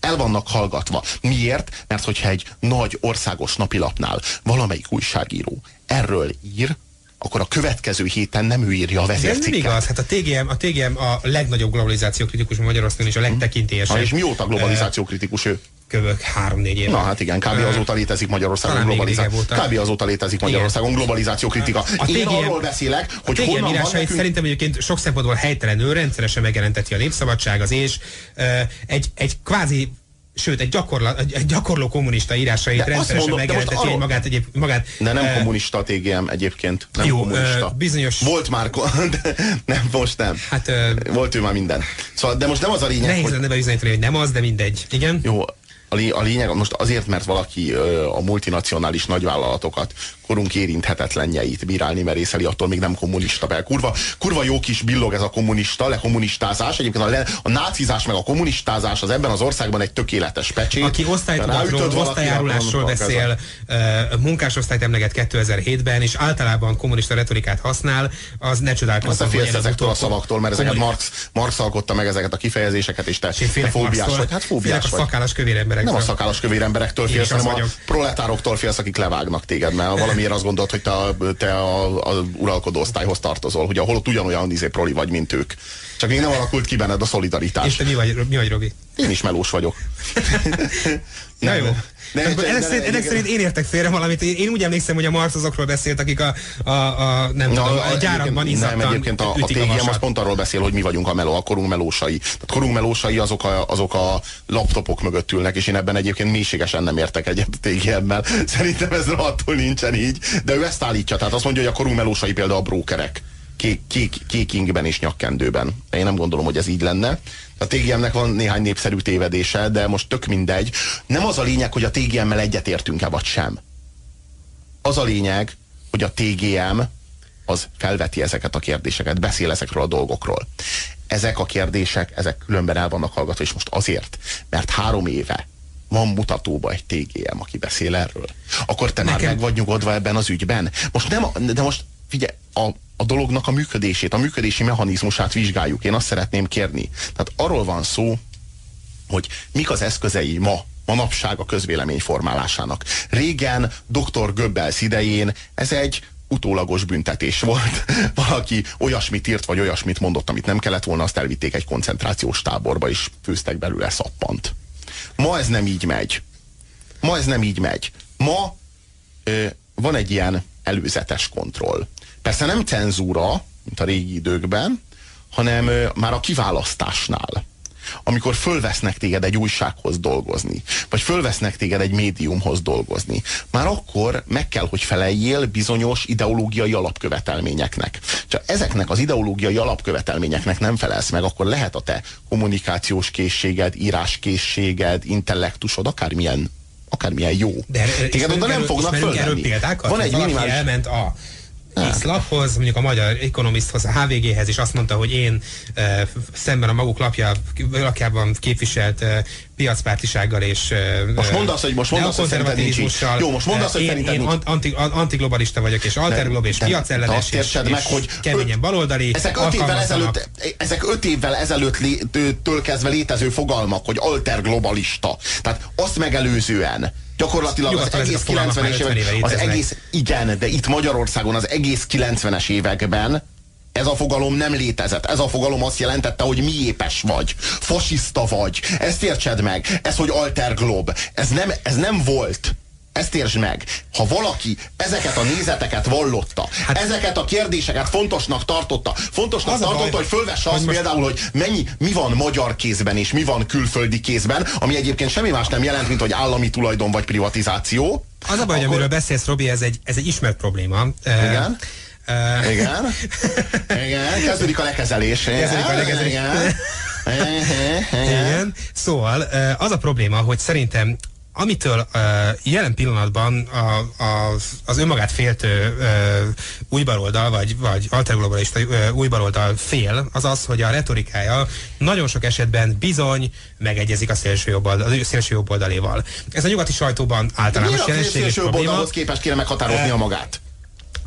A: el vannak hallgatva. Miért? Mert hogyha egy nagy országos napilapnál valamelyik újságíró erről ír, akkor a következő héten nem ő írja a vezércikket. Ez nem
B: igaz, hát a TGM, a TGM a legnagyobb globalizáció kritikus Magyarországon és a legtekintélyesebb.
A: Ha, és mióta globalizáció kritikus ő?
B: Kövök három-négy éve.
A: Na hát igen, kb. azóta létezik Magyarországon globalizáció. Kb. azóta létezik Magyarországon globalizáció kritika. A TGM, Én arról beszélek, hogy a TGM honnan
B: van nekünk... szerintem egyébként sok szempontból helytelenül rendszeresen megjelenteti a népszabadság, az és egy, egy kvázi sőt, egy, gyakorla, egy, gyakorló kommunista írásait rendszeresen megjelenteti magát, egyéb, magát.
A: De nem uh, kommunista a TGM egyébként. Nem jó, kommunista. Uh,
B: bizonyos...
A: Volt már, de nem, most nem. Hát, uh, Volt ő már minden. Szóval, de most nem az a lényeg,
B: Nehéz hogy... lenne bebizonyítani, hogy nem az, de mindegy. Igen?
A: Jó, a lényeg most azért, mert valaki a multinacionális nagyvállalatokat korunk érinthetetlenjeit bírálni merészeli, attól még nem kommunista. Mert kurva, kurva jó kis billog ez a kommunista, lekommunistázás. Egyébként a, le, a nácizás meg a kommunistázás az ebben az országban egy tökéletes pecsét.
B: Aki osztálytudatról, osztályjárulásról beszél, uh, munkásosztályt emleget 2007-ben, és általában kommunista retorikát használ, az ne csodálkozzon.
A: Azt félsz ezektől a szavaktól, mert ezeket Marx, Marx alkotta meg ezeket a kifejezéseket, és te, te fóbiás vagy. Hát fóbiás
B: vagy. a szakállas kövér emberektől.
A: Nem a szakállas kövér emberektől félsz, hanem a proletároktól félsz, akik levágnak téged, mert valami miért azt gondolod, hogy te a, te a, a uralkodó osztályhoz tartozol, hogy ahol ott ugyanolyan izé proli vagy, mint ők. Csak még nem alakult ki benned a szolidaritás.
B: És te mi vagy, mi vagy Robi?
A: Én is melós vagyok.
B: Na jó. De, de, ennek, szerint, ennek szerint én értek félre valamit. Én, én úgy emlékszem, hogy a Marx azokról beszélt, akik a, a, a nem Na, tudom, a gyárakban izzadtan Nem, egyébként
A: a, a TGM az pont arról beszél, hogy mi vagyunk a meló, a korunk melósai. Tehát korunk melósai azok a, azok a laptopok mögött ülnek, és én ebben egyébként mélységesen nem értek egyet a TGM-mel. Szerintem ez rohadtul nincsen így. De ő ezt állítja, tehát azt mondja, hogy a korunk melósai például a brókerek. Kék, kék, kékingben és nyakkendőben. Én nem gondolom, hogy ez így lenne. A TGM-nek van néhány népszerű tévedése, de most tök mindegy. Nem az a lényeg, hogy a TGM-mel egyetértünk-e vagy sem. Az a lényeg, hogy a TGM az felveti ezeket a kérdéseket, beszél ezekről a dolgokról. Ezek a kérdések, ezek különben el vannak hallgatva, és most azért, mert három éve van mutatóba egy TGM, aki beszél erről. Akkor te Nekem... már meg vagy nyugodva ebben az ügyben. Most nem, de most figyelj, a, a dolognak a működését, a működési mechanizmusát vizsgáljuk. Én azt szeretném kérni. Tehát arról van szó, hogy mik az eszközei ma, manapság a közvélemény formálásának. Régen, dr. Goebbels idején ez egy utólagos büntetés volt. Valaki olyasmit írt, vagy olyasmit mondott, amit nem kellett volna, azt elvitték egy koncentrációs táborba, és főztek belőle szappant. Ma ez nem így megy. Ma ez nem így megy. Ma ö, van egy ilyen előzetes kontroll. Persze nem cenzúra, mint a régi időkben, hanem már a kiválasztásnál. Amikor fölvesznek téged egy újsághoz dolgozni, vagy fölvesznek téged egy médiumhoz dolgozni, már akkor meg kell, hogy feleljél bizonyos ideológiai alapkövetelményeknek. Csak ezeknek az ideológiai alapkövetelményeknek nem felelsz meg, akkor lehet a te kommunikációs készséged, íráskészséged, intellektusod, akármilyen akármilyen jó. De Téged oda nem fognak fölvenni.
B: Van egy minimális... elment a X laphoz, mondjuk a Magyar Economisthoz, a HVG-hez, és azt mondta, hogy én e, szemben a maguk lapja, lapjában képviselt e, piacpártisággal és
A: most mondd azt, hogy most mondd azt, hogy szerinted nincs így. Jó, most mondd azt, hogy
B: én, én anti, antiglobalista vagyok, és alterglob, és piacellenes, és, és meg, hogy keményen baloldali.
A: Ezek öt évvel ezelőtt, ezek öt évvel ezelőtt től kezdve létező fogalmak, hogy alterglobalista. Tehát azt megelőzően Gyakorlatilag az egész 90-es évek, az egész, igen, de itt Magyarországon az egész 90-es években ez a fogalom nem létezett. Ez a fogalom azt jelentette, hogy miépes vagy, fasiszta vagy. Ezt értsed meg. Ez, hogy alterglob. Ez nem, ez nem volt. Ezt értsd meg. Ha valaki ezeket a nézeteket vallotta, hát, ezeket a kérdéseket fontosnak tartotta, fontosnak tartotta, baj, hogy fölvesse azt most... például, hogy mennyi, mi van magyar kézben és mi van külföldi kézben, ami egyébként semmi más nem jelent, mint hogy állami tulajdon vagy privatizáció.
B: Az a baj, akkor... amiről beszélsz, Robi, ez egy, ez egy ismert probléma.
A: Igen. Uh, igen. Igen. Kezdődik a lekezelés.
B: Kezdődik a lekezelés. Igen. Igen. Szóval az a probléma, hogy szerintem amitől uh, jelen pillanatban a, a, az önmagát féltő uh, újbaloldal, vagy, vagy alterglobalista uh, újbaloldal fél, az az, hogy a retorikája nagyon sok esetben bizony megegyezik a szélső, jobboldal, a szélső jobboldaléval. Ez a nyugati sajtóban általános jelenség és
A: probléma. képest kéne meghatározni a magát?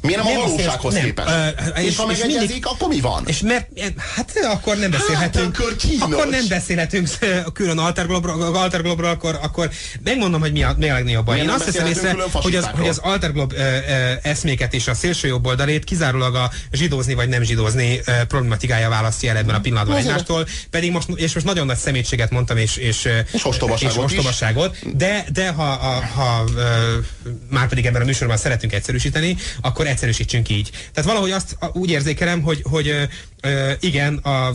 A: Miért nem, nem a valósághoz nem. képest? Uh, és, és ha megegyezik, mindig, akkor mi van?
B: És mert, hát akkor nem hát, beszélhetünk. Hát, akkor nem beszélhetünk külön Alterglobról, Alterglobról akkor, akkor megmondom, hogy mi a, mi a legnagyobb baj. Én azt hiszem észre, hogy az, hogy az Alterglob uh, uh, eszméket és a szélső jobb oldalét kizárólag a zsidózni vagy nem zsidózni uh, problematikája választja el ebben a pillanatban egymástól. Pedig most, és most nagyon nagy szemétséget mondtam, és, és,
A: és ostobaságot, és
B: ostobaságot de, de ha, ha, ha uh, már pedig ebben a műsorban szeretünk egyszerűsíteni, akkor egyszerűsítsünk így. Tehát valahogy azt úgy érzékelem, hogy, hogy Ö, igen, a, a,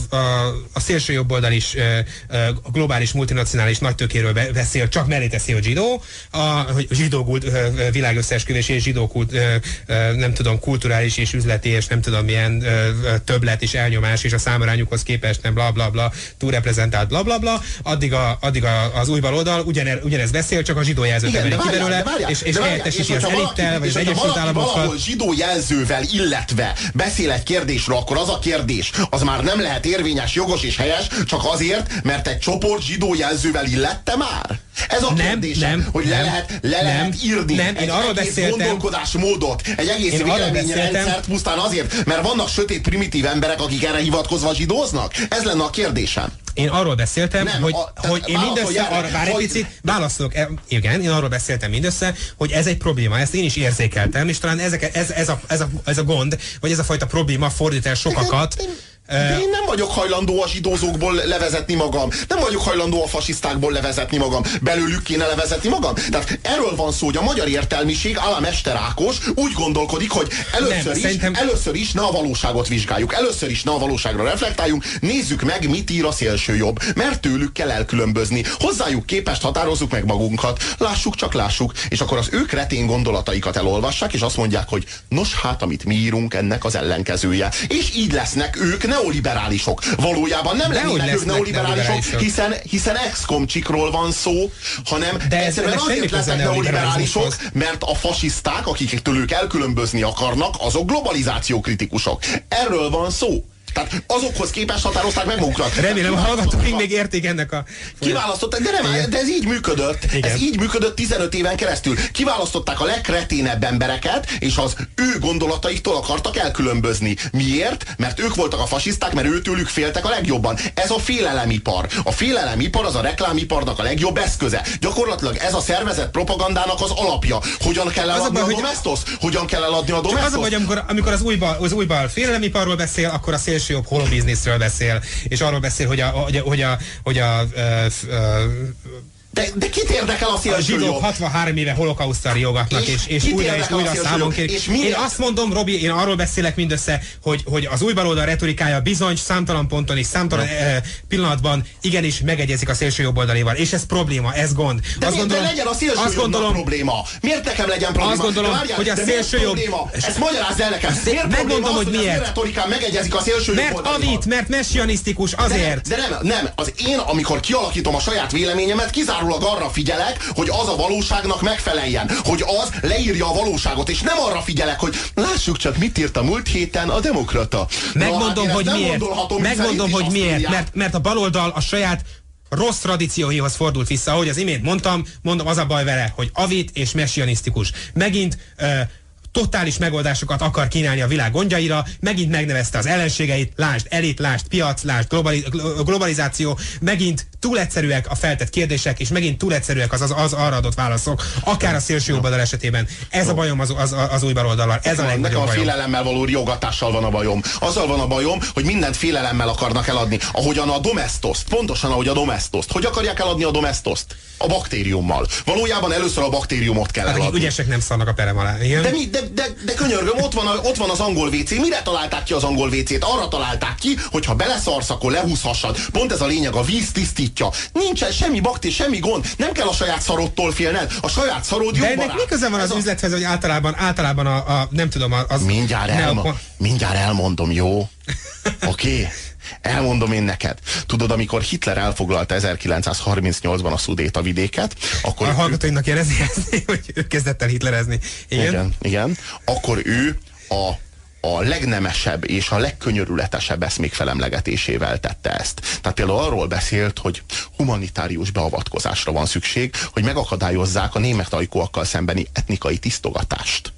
B: a szélső jobb oldal is ö, ö, a globális multinacionális nagytökéről be, beszél, csak mellé teszi a zsidó, a, hogy zsidó kult, ö, világ összeesküvés és zsidó kult, ö, ö, nem tudom, kulturális és üzleti és nem tudom milyen ö, ö, többlet és elnyomás és a számarányukhoz képest nem bla bla bla, túlreprezentált bla bla bla, addig, a, addig a, az új baloldal ugyaner, ugyanez beszél, csak a zsidó jelzőt emeli ki belőle, és, és helyettesíti az elittel, vagy az Egyesült Államokkal.
A: zsidó jelzővel illetve beszél egy kérdésről, akkor az a kérdés, az már nem lehet érvényes, jogos és helyes, csak azért, mert egy csoport zsidó jelzővel illette már? Ez a
B: Nem,
A: kérdés,
B: nem,
A: hogy le lehet, le
B: nem,
A: lehet írni
B: nem, én
A: egy
B: arról
A: egész
B: beszéltem-
A: gondolkodásmódot, egy egész
B: Én
A: véleményrendszert pusztán azért, mert vannak sötét primitív emberek, akik erre hivatkozva zsidóznak? Ez lenne a kérdésem.
B: Én arról beszéltem,
A: Nem,
B: hogy,
A: a-
B: hogy én mindössze
A: erre,
B: arra, bár egy
A: hogy-
B: picit válaszolok, e- igen, én arról beszéltem mindössze, hogy ez egy probléma, ezt én is érzékeltem, és talán ezek, ez, ez, a, ez, a, ez a gond, vagy ez a fajta probléma fordít el sokakat.
A: De én nem vagyok hajlandó a zsidózókból levezetni magam. Nem vagyok hajlandó a fasisztákból levezetni magam. Belőlük kéne levezetni magam. Tehát erről van szó, hogy a magyar értelmiség, Alá Mester Ákos úgy gondolkodik, hogy először,
B: Nem,
A: is,
B: szerintem-
A: először is ne a valóságot vizsgáljuk. Először is ne a valóságra reflektáljunk. Nézzük meg, mit ír a szélső jobb. Mert tőlük kell elkülönbözni. Hozzájuk képest határozzuk meg magunkat. Lássuk, csak lássuk. És akkor az ő kretén gondolataikat elolvassák, és azt mondják, hogy nos hát, amit mi írunk, ennek az ellenkezője. És így lesznek ők neoliberálisok. Valójában nem lennének ők neoliberálisok, hiszen, hiszen ex-komcsikról van szó, hanem
B: De ez-
A: egyszerűen
B: semmi
A: azért lesznek neoliberálisok, mert a fasiszták, akiktől ők elkülönbözni akarnak, azok globalizáció kritikusok. Erről van szó. Tehát azokhoz képest határozták meg magukat.
B: Remélem a hallgatóink még értik ennek a...
A: Kiválasztották, de nem, de ez így működött.
B: Igen.
A: Ez így működött 15 éven keresztül. Kiválasztották a legkreténebb embereket, és az ő gondolataiktól akartak elkülönbözni. Miért? Mert ők voltak a fasiszták, mert őtőlük féltek a legjobban. Ez a félelemipar. A félelemipar az a reklámiparnak a legjobb eszköze. Gyakorlatilag ez a szervezett propagandának az alapja. Hogyan kell
B: a
A: eladni
B: baj,
A: a
B: hogy-
A: domestos? Hogyan kell eladni a
B: Csak az a
A: domestos?
B: baj, amikor, amikor az újbal, az újbal félelemiparról beszél, akkor a szélső jobb holobizniszről beszél, és arról beszél, hogy a, hogy a, hogy a, hogy a, f- ö,
A: De, de kit érdekel a
B: a
A: szélső
B: zsidók
A: jobb?
B: 63 éve holokausztal riogatnak,
A: És
B: és, és, újra és
A: a
B: újra számon
A: jobb?
B: kér.
A: És miért-
B: Én azt mondom, Robi, én arról beszélek mindössze, hogy, hogy az új baloldal retorikája bizony számtalan ponton és számtalan eh, pillanatban igenis megegyezik a szélső jobboldalival, és ez probléma, ez gond.
A: De,
B: azt
A: miért ne legyen a szélső
B: azt gondolom,
A: probléma? Miért nekem legyen probléma?
B: Azt gondolom,
A: De várjál,
B: hogy a
A: de
B: szélső jobb-
A: probléma? Ezt magyarázd el nekem. Miért
B: megmondom,
A: az,
B: hogy
A: hogy az
B: miért.
A: retorikán megegyezik a szélső
B: mert avit, mert messianisztikus, azért.
A: De nem, de nem, nem. Az én, amikor kialakítom a saját véleményemet, kizárólag arra figyelek, hogy az a valóságnak megfeleljen. Hogy az leírja a valóságot, és nem arra figyelek, hogy lássuk csak, mit írt a múlt héten a demokrata. Na, hát
B: Megmondom,
A: én ezt
B: hogy miért. Megmondom, hogy miért.
A: írják.
B: Mert, mert a baloldal a saját rossz tradícióihoz fordult vissza, ahogy az imént mondtam, mondom, az a baj vele, hogy avit és messianisztikus. Megint ö, totális megoldásokat akar kínálni a világ gondjaira, megint megnevezte az ellenségeit, lásd elit, lásd piac, lásd globali, glo- globalizáció, megint túl egyszerűek a feltett kérdések, és megint túl egyszerűek az, az, az arra adott válaszok, akár a szélső jobboldal esetében. Ez a bajom az, az, az új baloldallal, ez a legnagyobb
A: a
B: bajom.
A: félelemmel való riogatással van a bajom. Azzal van a bajom, hogy mindent félelemmel akarnak eladni. Ahogyan a domestoszt, pontosan ahogy a domestoszt. Hogy akarják eladni a domestoszt? A baktériummal. Valójában először a baktériumot kell
B: Akik
A: eladni.
B: ügyesek nem szarnak a perem alá. Igen?
A: De, mi, de, de, de könyörgöm, ott van, a, ott van az angol WC. Mire találták ki az angol WC-t? Arra találták ki, hogy ha beleszarsz, akkor lehúzhassad. Pont ez a lényeg, a víz tisztítja. Nincsen semmi baktér, semmi gond. Nem kell a saját szarodtól félned. A saját szarod
B: De
A: jó
B: ennek
A: barát.
B: mi köze van
A: Ez
B: az
A: a-
B: üzlethez, hogy általában, általában a, a nem tudom, az...
A: Mindjárt, elma,
B: a-
A: mindjárt elmondom, jó? Oké? Okay? Elmondom én neked. Tudod, amikor Hitler elfoglalta 1938-ban a Szudéta vidéket, akkor
B: A
A: ő,
B: hallgatóinknak érezni, hogy ő kezdett el hitlerezni. Igen?
A: igen, igen, akkor ő a a legnemesebb és a legkönyörületesebb eszmék felemlegetésével tette ezt. Tehát például arról beszélt, hogy humanitárius beavatkozásra van szükség, hogy megakadályozzák a német ajkóakkal szembeni etnikai tisztogatást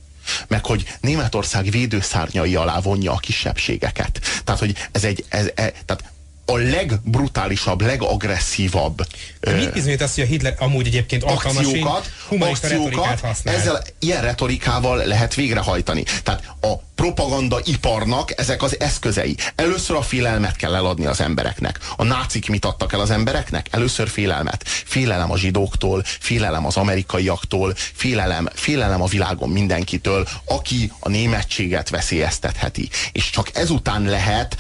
A: meg hogy Németország védőszárnyai alá vonja a kisebbségeket. Tehát, hogy ez egy, ez, e, tehát a legbrutálisabb, legagresszívabb
B: De mit bizonyít azt, hogy a Hitler amúgy egyébként
A: akciókat, akciókat ezzel ilyen retorikával lehet végrehajtani. Tehát a propaganda iparnak ezek az eszközei. Először a félelmet kell eladni az embereknek. A nácik mit adtak el az embereknek? Először félelmet. Félelem a zsidóktól, félelem az amerikaiaktól, félelem, félelem a világon mindenkitől, aki a németséget veszélyeztetheti. És csak ezután lehet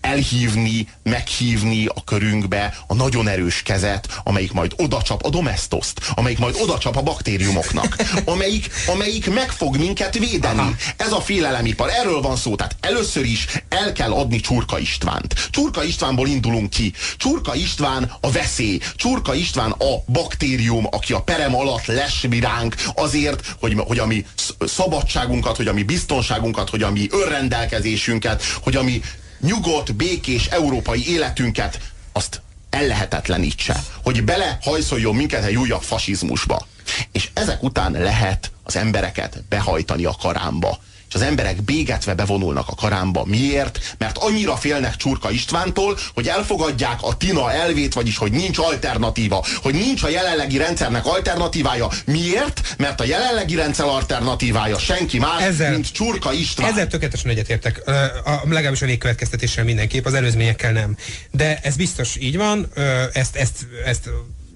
A: elhívni, meghívni a körünkbe a nagyon erős kezet, amelyik majd odacsap a domestoszt, amelyik majd odacsap a baktériumoknak, amelyik, amelyik meg fog minket védeni. Aha. Ez a félelemipar, erről van szó. Tehát először is el kell adni Csurka Istvánt. Csurka Istvánból indulunk ki. Csurka István a veszély. Csurka István a baktérium, aki a perem alatt lesvi ránk azért, hogy, hogy a mi szabadságunkat, hogy a mi biztonságunkat, hogy a mi önrendelkezésünket, hogy a mi nyugodt, békés európai életünket azt ellehetetlenítse, hogy belehajszoljon minket egy újabb fasizmusba. És ezek után lehet az embereket behajtani a karámba és az emberek bégetve bevonulnak a karámba. Miért? Mert annyira félnek Csurka Istvántól, hogy elfogadják a Tina elvét, vagyis hogy nincs alternatíva, hogy nincs a jelenlegi rendszernek alternatívája. Miért? Mert a jelenlegi rendszer alternatívája senki más, ezzel, mint Csurka István.
B: Ezzel tökéletesen egyetértek. A, legalábbis a végkövetkeztetéssel mindenképp, az előzményekkel nem. De ez biztos így van, ezt, ezt, ezt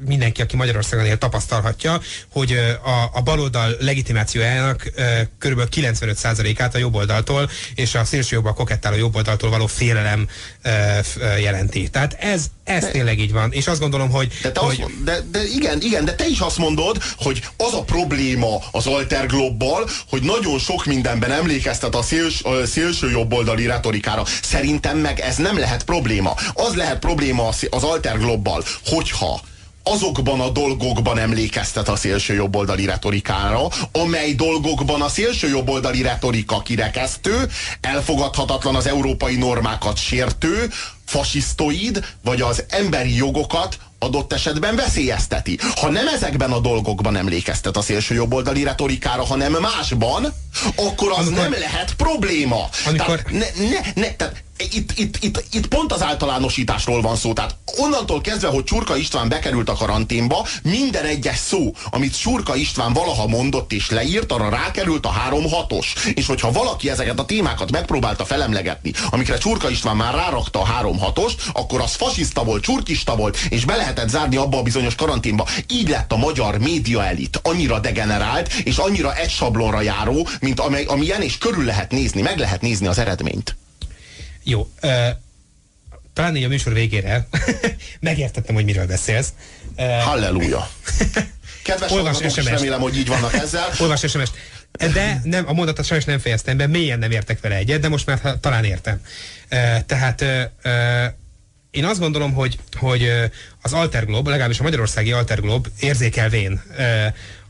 B: mindenki, aki Magyarországon él, tapasztalhatja, hogy a, a baloldal legitimációjának kb. 95%-át a jobboldaltól és a szélső jobb a kokettáló jobboldaltól való félelem jelenti. Tehát ez, ez tényleg így van. És azt gondolom, hogy...
A: De, te
B: hogy...
A: Azt, de, de igen, igen, de te is azt mondod, hogy az a probléma az Alterglobbal, hogy nagyon sok mindenben emlékeztet a, széls, a szélső jobboldali retorikára. Szerintem meg ez nem lehet probléma. Az lehet probléma az Alterglobbal, hogyha azokban a dolgokban emlékeztet a szélső jobboldali retorikára, amely dolgokban a szélső jobboldali retorika kirekesztő, elfogadhatatlan az európai normákat sértő, fasisztoid, vagy az emberi jogokat adott esetben veszélyezteti. Ha nem ezekben a dolgokban emlékeztet a szélső jobboldali retorikára, hanem másban, akkor az amikor, nem lehet probléma. Amikor... Tehát, ne, ne, ne, tehát itt, itt, itt, itt pont az általánosításról van szó. Tehát onnantól kezdve, hogy Csurka István bekerült a karanténba, minden egyes szó, amit Csurka István valaha mondott és leírt, arra rákerült a 3-6-os. És hogyha valaki ezeket a témákat megpróbálta felemlegetni, amikre Csurka István már rárakta a 3-6-ost, akkor az fasiszta volt, csurkista volt, és be lehetett zárni abba a bizonyos karanténba. Így lett a magyar média elit annyira degenerált, és annyira egy sablonra járó, mint amely, amilyen, és körül lehet nézni, meg lehet nézni az eredményt.
B: Jó. Uh, talán így a műsor végére megértettem, hogy miről beszélsz.
A: Uh, Halleluja! Kedves Olvas sms remélem, hogy így vannak ezzel.
B: Olvas sms De nem, a mondatot sajnos nem fejeztem be, mélyen nem értek vele egyet, de most már talán értem. Uh, tehát uh, én azt gondolom, hogy, hogy az Alterglob, legalábbis a magyarországi Alterglob érzékelvén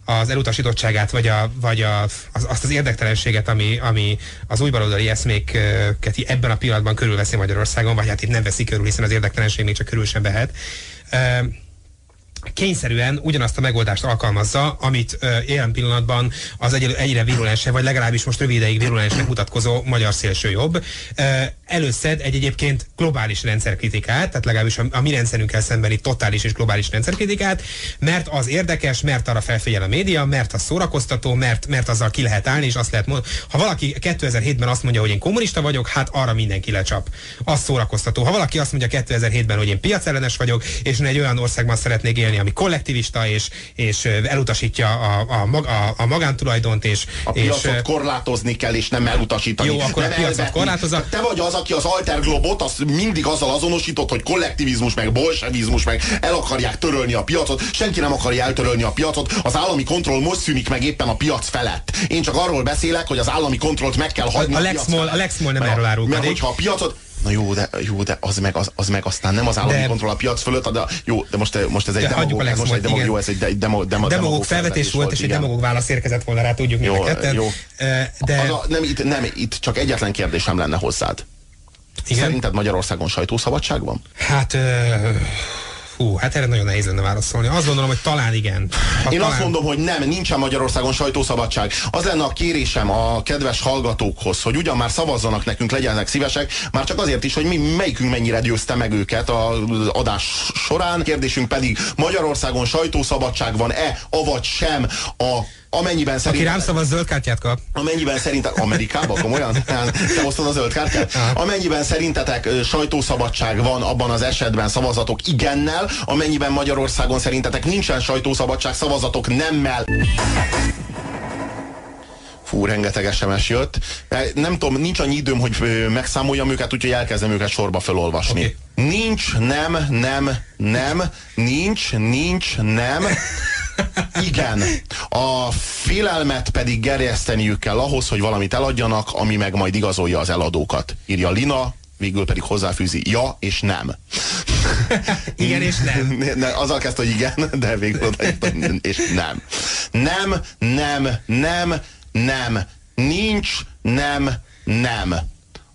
B: az elutasítottságát, vagy, a, vagy a, az, azt az érdektelenséget, ami, ami az új baloldali eszméket ebben a pillanatban körülveszi Magyarországon, vagy hát itt nem veszi körül, hiszen az érdektelenség még csak körül sem vehet kényszerűen ugyanazt a megoldást alkalmazza, amit ö, ilyen pillanatban az egy, egyre virulensebb, vagy legalábbis most rövid ideig virulensnek mutatkozó magyar szélsőjobb. Előszed egy egyébként globális rendszerkritikát, tehát legalábbis a, a mi rendszerünkkel szembeni totális és globális rendszerkritikát, mert az érdekes, mert arra felfigyel a média, mert az szórakoztató, mert, mert azzal ki lehet állni, és azt lehet mondani, ha valaki 2007-ben azt mondja, hogy én kommunista vagyok, hát arra mindenki lecsap. Az szórakoztató. Ha valaki azt mondja 2007-ben, hogy én piacellenes vagyok, és én egy olyan országban szeretnék élni, ami kollektivista, és, és elutasítja a, a, a, a magántulajdont, és...
A: A piacot és, korlátozni kell, és nem elutasítani.
B: Jó, akkor
A: nem
B: a piacot korlátozza.
A: Te vagy az, aki az alterglobot, az mindig azzal azonosított, hogy kollektivizmus, meg bolsevizmus, meg el akarják törölni a piacot. Senki nem akarja eltörölni a piacot. Az állami kontroll most szűnik meg éppen a piac felett. Én csak arról beszélek, hogy az állami kontrollt meg kell hagyni.
B: A, a, Lex, Moll, a Lex Moll nem erről árul.
A: Mert hogyha a piacot, Na jó, de, jó, de az, meg, az, az meg aztán nem az állami de, kontroll a piac fölött, de jó, de most, most ez egy demagóg, ez most egy demagóg, jó, ez egy demo, demo,
B: demagóg felvetés volt, és egy demagóg válasz érkezett volna rá, tudjuk jó, Jó.
A: De... Az a, nem, itt, nem, itt csak egyetlen kérdésem lenne hozzád. Igen? Szerinted Magyarországon sajtószabadság van?
B: Hát... Uh... Hú, hát erre nagyon nehéz lenne válaszolni. Azt gondolom, hogy talán igen.
A: Ha Én talán... azt mondom, hogy nem, nincsen Magyarországon sajtószabadság. Az lenne a kérésem a kedves hallgatókhoz, hogy ugyan már szavazzanak nekünk, legyenek szívesek, már csak azért is, hogy mi melyikünk mennyire győzte meg őket az adás során. Kérdésünk pedig Magyarországon sajtószabadság van-e, avagy sem a amennyiben
B: szerint... Aki rám szavaz zöld kártyát kap.
A: Amennyiben szerintetek... Amerikában? Komolyan? Te hoztad a zöld kártyát? Amennyiben szerintetek sajtószabadság van abban az esetben szavazatok igennel, amennyiben Magyarországon szerintetek nincsen sajtószabadság szavazatok nemmel. Fú, rengeteg SMS jött. Nem tudom, nincs annyi időm, hogy megszámoljam őket, úgyhogy elkezdem őket sorba felolvasni. Okay. Nincs, nem, nem, nem, nincs, nincs, nem. Igen. A félelmet pedig gerjeszteniük kell ahhoz, hogy valamit eladjanak, ami meg majd igazolja az eladókat. Írja Lina, végül pedig hozzáfűzi ja és nem.
B: igen és nem.
A: Ne, azzal kezdte, hogy igen, de végül odaírta, és nem. Nem, nem, nem, nem. Nincs, nem, nem.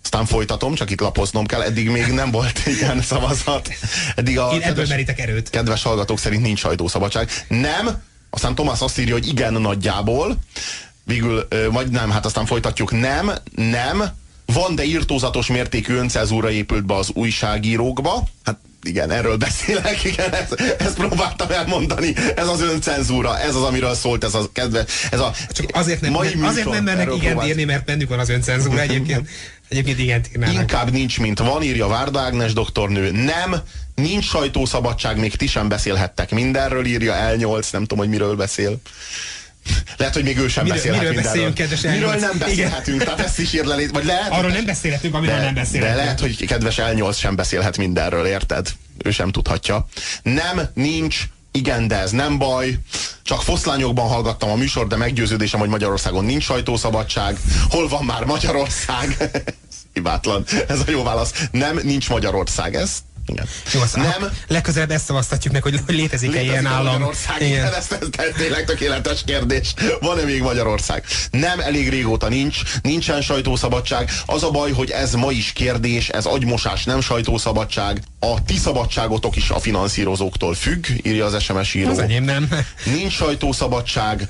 A: Aztán folytatom, csak itt lapoznom kell, eddig még nem volt igen szavazat.
B: Eddig a Én ebből merítek erőt.
A: Kedves hallgatók szerint nincs sajtószabadság. Nem, aztán Tomás azt írja, hogy igen nagyjából, végül, vagy nem, hát aztán folytatjuk, nem, nem, van, de írtózatos mértékű öncezúra épült be az újságírókba. Hát igen, erről beszélek, igen, ezt, ezt próbáltam elmondani. Ez az öncenzúra, ez az, amiről szólt ez a kedve, ez a
B: Csak azért nem, mai azért nem mennek igen írni, mert bennük van az öncenzúra egyébként. Egyébként igen írnának.
A: Inkább nincs, mint van, írja Várda Ágnes doktornő. Nem, nincs sajtószabadság, még ti sem beszélhettek mindenről, írja L8, nem tudom, hogy miről beszél. Lehet, hogy még ő sem
B: miről,
A: beszélhet
B: miről beszéljünk, kedves
A: Miről nem beszélhetünk, tehát ezt is írlelit, vagy lehet...
B: Arról nem beszélhetünk, amiről de, nem beszélhetünk.
A: De lehet, hogy kedves L8 sem beszélhet mindenről, érted? Ő sem tudhatja. Nem, nincs, igen, de ez nem baj. Csak foszlányokban hallgattam a műsor, de meggyőződésem, hogy Magyarországon nincs sajtószabadság. Hol van már Magyarország? Hibátlan. Ez a jó válasz. Nem, nincs Magyarország. Ez igen.
B: Jó, nem. Legközelebb ezt szavaztatjuk meg, hogy létezik-e ilyen állam.
A: Magyarország, igen. igen. Ez, ez, ez tényleg tökéletes kérdés. Van-e még Magyarország? Nem, elég régóta nincs. Nincsen sajtószabadság. Az a baj, hogy ez ma is kérdés, ez agymosás, nem sajtószabadság. A ti szabadságotok is a finanszírozóktól függ, írja az SMS író.
B: Az enyém nem.
A: Nincs sajtószabadság.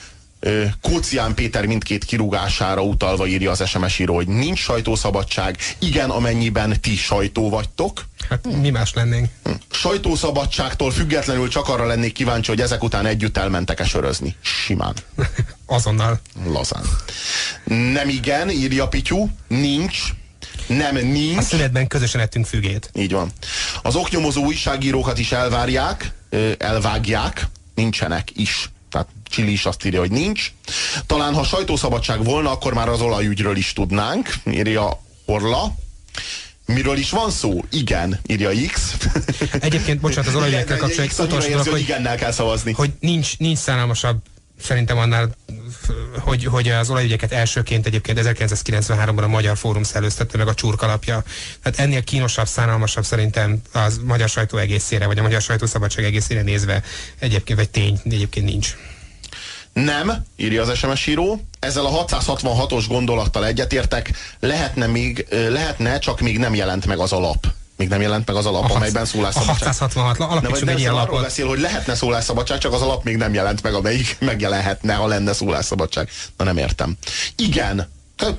A: Kócián Péter mindkét kirúgására utalva írja az SMS író, hogy nincs sajtószabadság, igen, amennyiben ti sajtó vagytok.
B: Hát mi más lennénk? Hm.
A: Sajtószabadságtól függetlenül csak arra lennék kíváncsi, hogy ezek után együtt elmentek-e sörözni. Simán.
B: Azonnal.
A: Lazán. Nem igen, írja Pityú, nincs, nem nincs. A
B: szünetben közösen ettünk fügét.
A: Így van. Az oknyomozó újságírókat is elvárják, elvágják, nincsenek is. Csili is azt írja, hogy nincs. Talán ha sajtószabadság volna, akkor már az olajügyről is tudnánk, írja Orla. Miről is van szó? Igen, írja X.
B: Egyébként, bocsánat, az olajügyekkel kapcsolatban
A: utolsó dolog, hogy, igennel kell szavazni.
B: hogy nincs, nincs szánalmasabb szerintem annál, hogy, hogy az olajügyeket elsőként egyébként 1993-ban a Magyar Fórum szellőztette meg a csurkalapja. Tehát ennél kínosabb, szánalmasabb szerintem az magyar sajtó egészére, vagy a magyar sajtószabadság egészére nézve egyébként, vagy tény egyébként nincs.
A: Nem, írja az SMS író, ezzel a 666-os gondolattal egyetértek, lehetne, még, lehetne, csak még nem jelent meg az alap. Még nem jelent meg az alap, a amelyben szólásszabadság.
B: A 666, alapítsunk egy ilyen
A: lapot. Arról beszél, hogy lehetne szólásszabadság, csak az alap még nem jelent meg, amelyik megjelenhetne, ha lenne szólásszabadság. Na nem értem. Igen,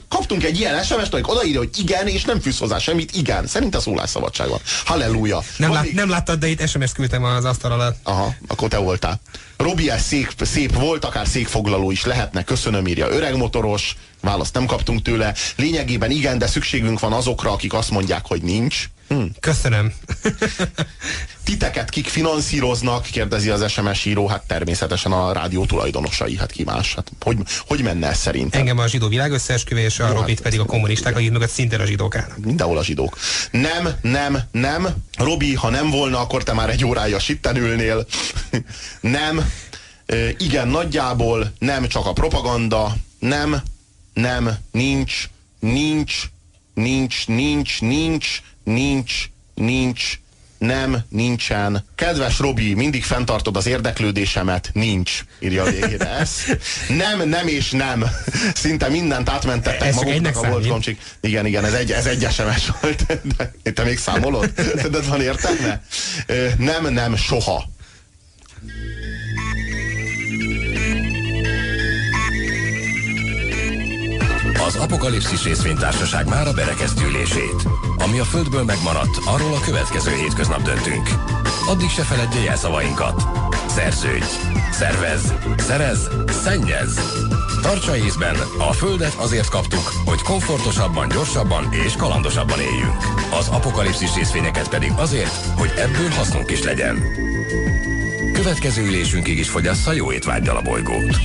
A: kaptunk egy ilyen SMS-t, hogy odaírja, hogy igen, és nem fűz hozzá semmit, igen. Szerinte szólásszabadság van. Halleluja.
B: Nem, lát, nem láttad, de itt SMS-t küldtem az asztal alatt.
A: Aha, akkor te voltál. Robi, szép, szép volt, akár székfoglaló is lehetne, köszönöm, írja öreg motoros, választ nem kaptunk tőle. Lényegében igen, de szükségünk van azokra, akik azt mondják, hogy nincs.
B: Hm. Köszönöm.
A: Titeket kik finanszíroznak, kérdezi az SMS író, hát természetesen a rádió tulajdonosai, hát ki más. Hát hogy, hogy menne ez szerint?
B: Engem a zsidó világösszeesküvés, a Robit hát pedig a kommunisták, akik mögött szintén a zsidók állnak.
A: Mindenhol a zsidók. Nem, nem, nem. Robi, ha nem volna, akkor te már egy órája sitten ülnél. nem. igen, nagyjából, nem csak a propaganda, nem, nem, nincs, nincs, nincs, nincs, nincs, nincs, nincs, nem, nincsen. Kedves Robi, mindig fenntartod az érdeklődésemet, nincs, írja végére ezt. Nem, nem és nem. Szinte mindent átmentettek ez maguknak a volt komcsik. Igen, igen, ez egy, ez egy SMS volt. Te még számolod? De van értelme? Nem, nem, soha.
C: Az Apokalipszis részvénytársaság már a berekeztülését. Ami a Földből megmaradt, arról a következő hétköznap döntünk. Addig se feledje jelszavainkat. Szerződj, szervez, szerez, szennyez. Tartsa észben, a Földet azért kaptuk, hogy komfortosabban, gyorsabban és kalandosabban éljünk. Az apokalipszis részvényeket pedig azért, hogy ebből hasznunk is legyen. Következő ülésünkig is fogyassza jó étvágydal a bolygót.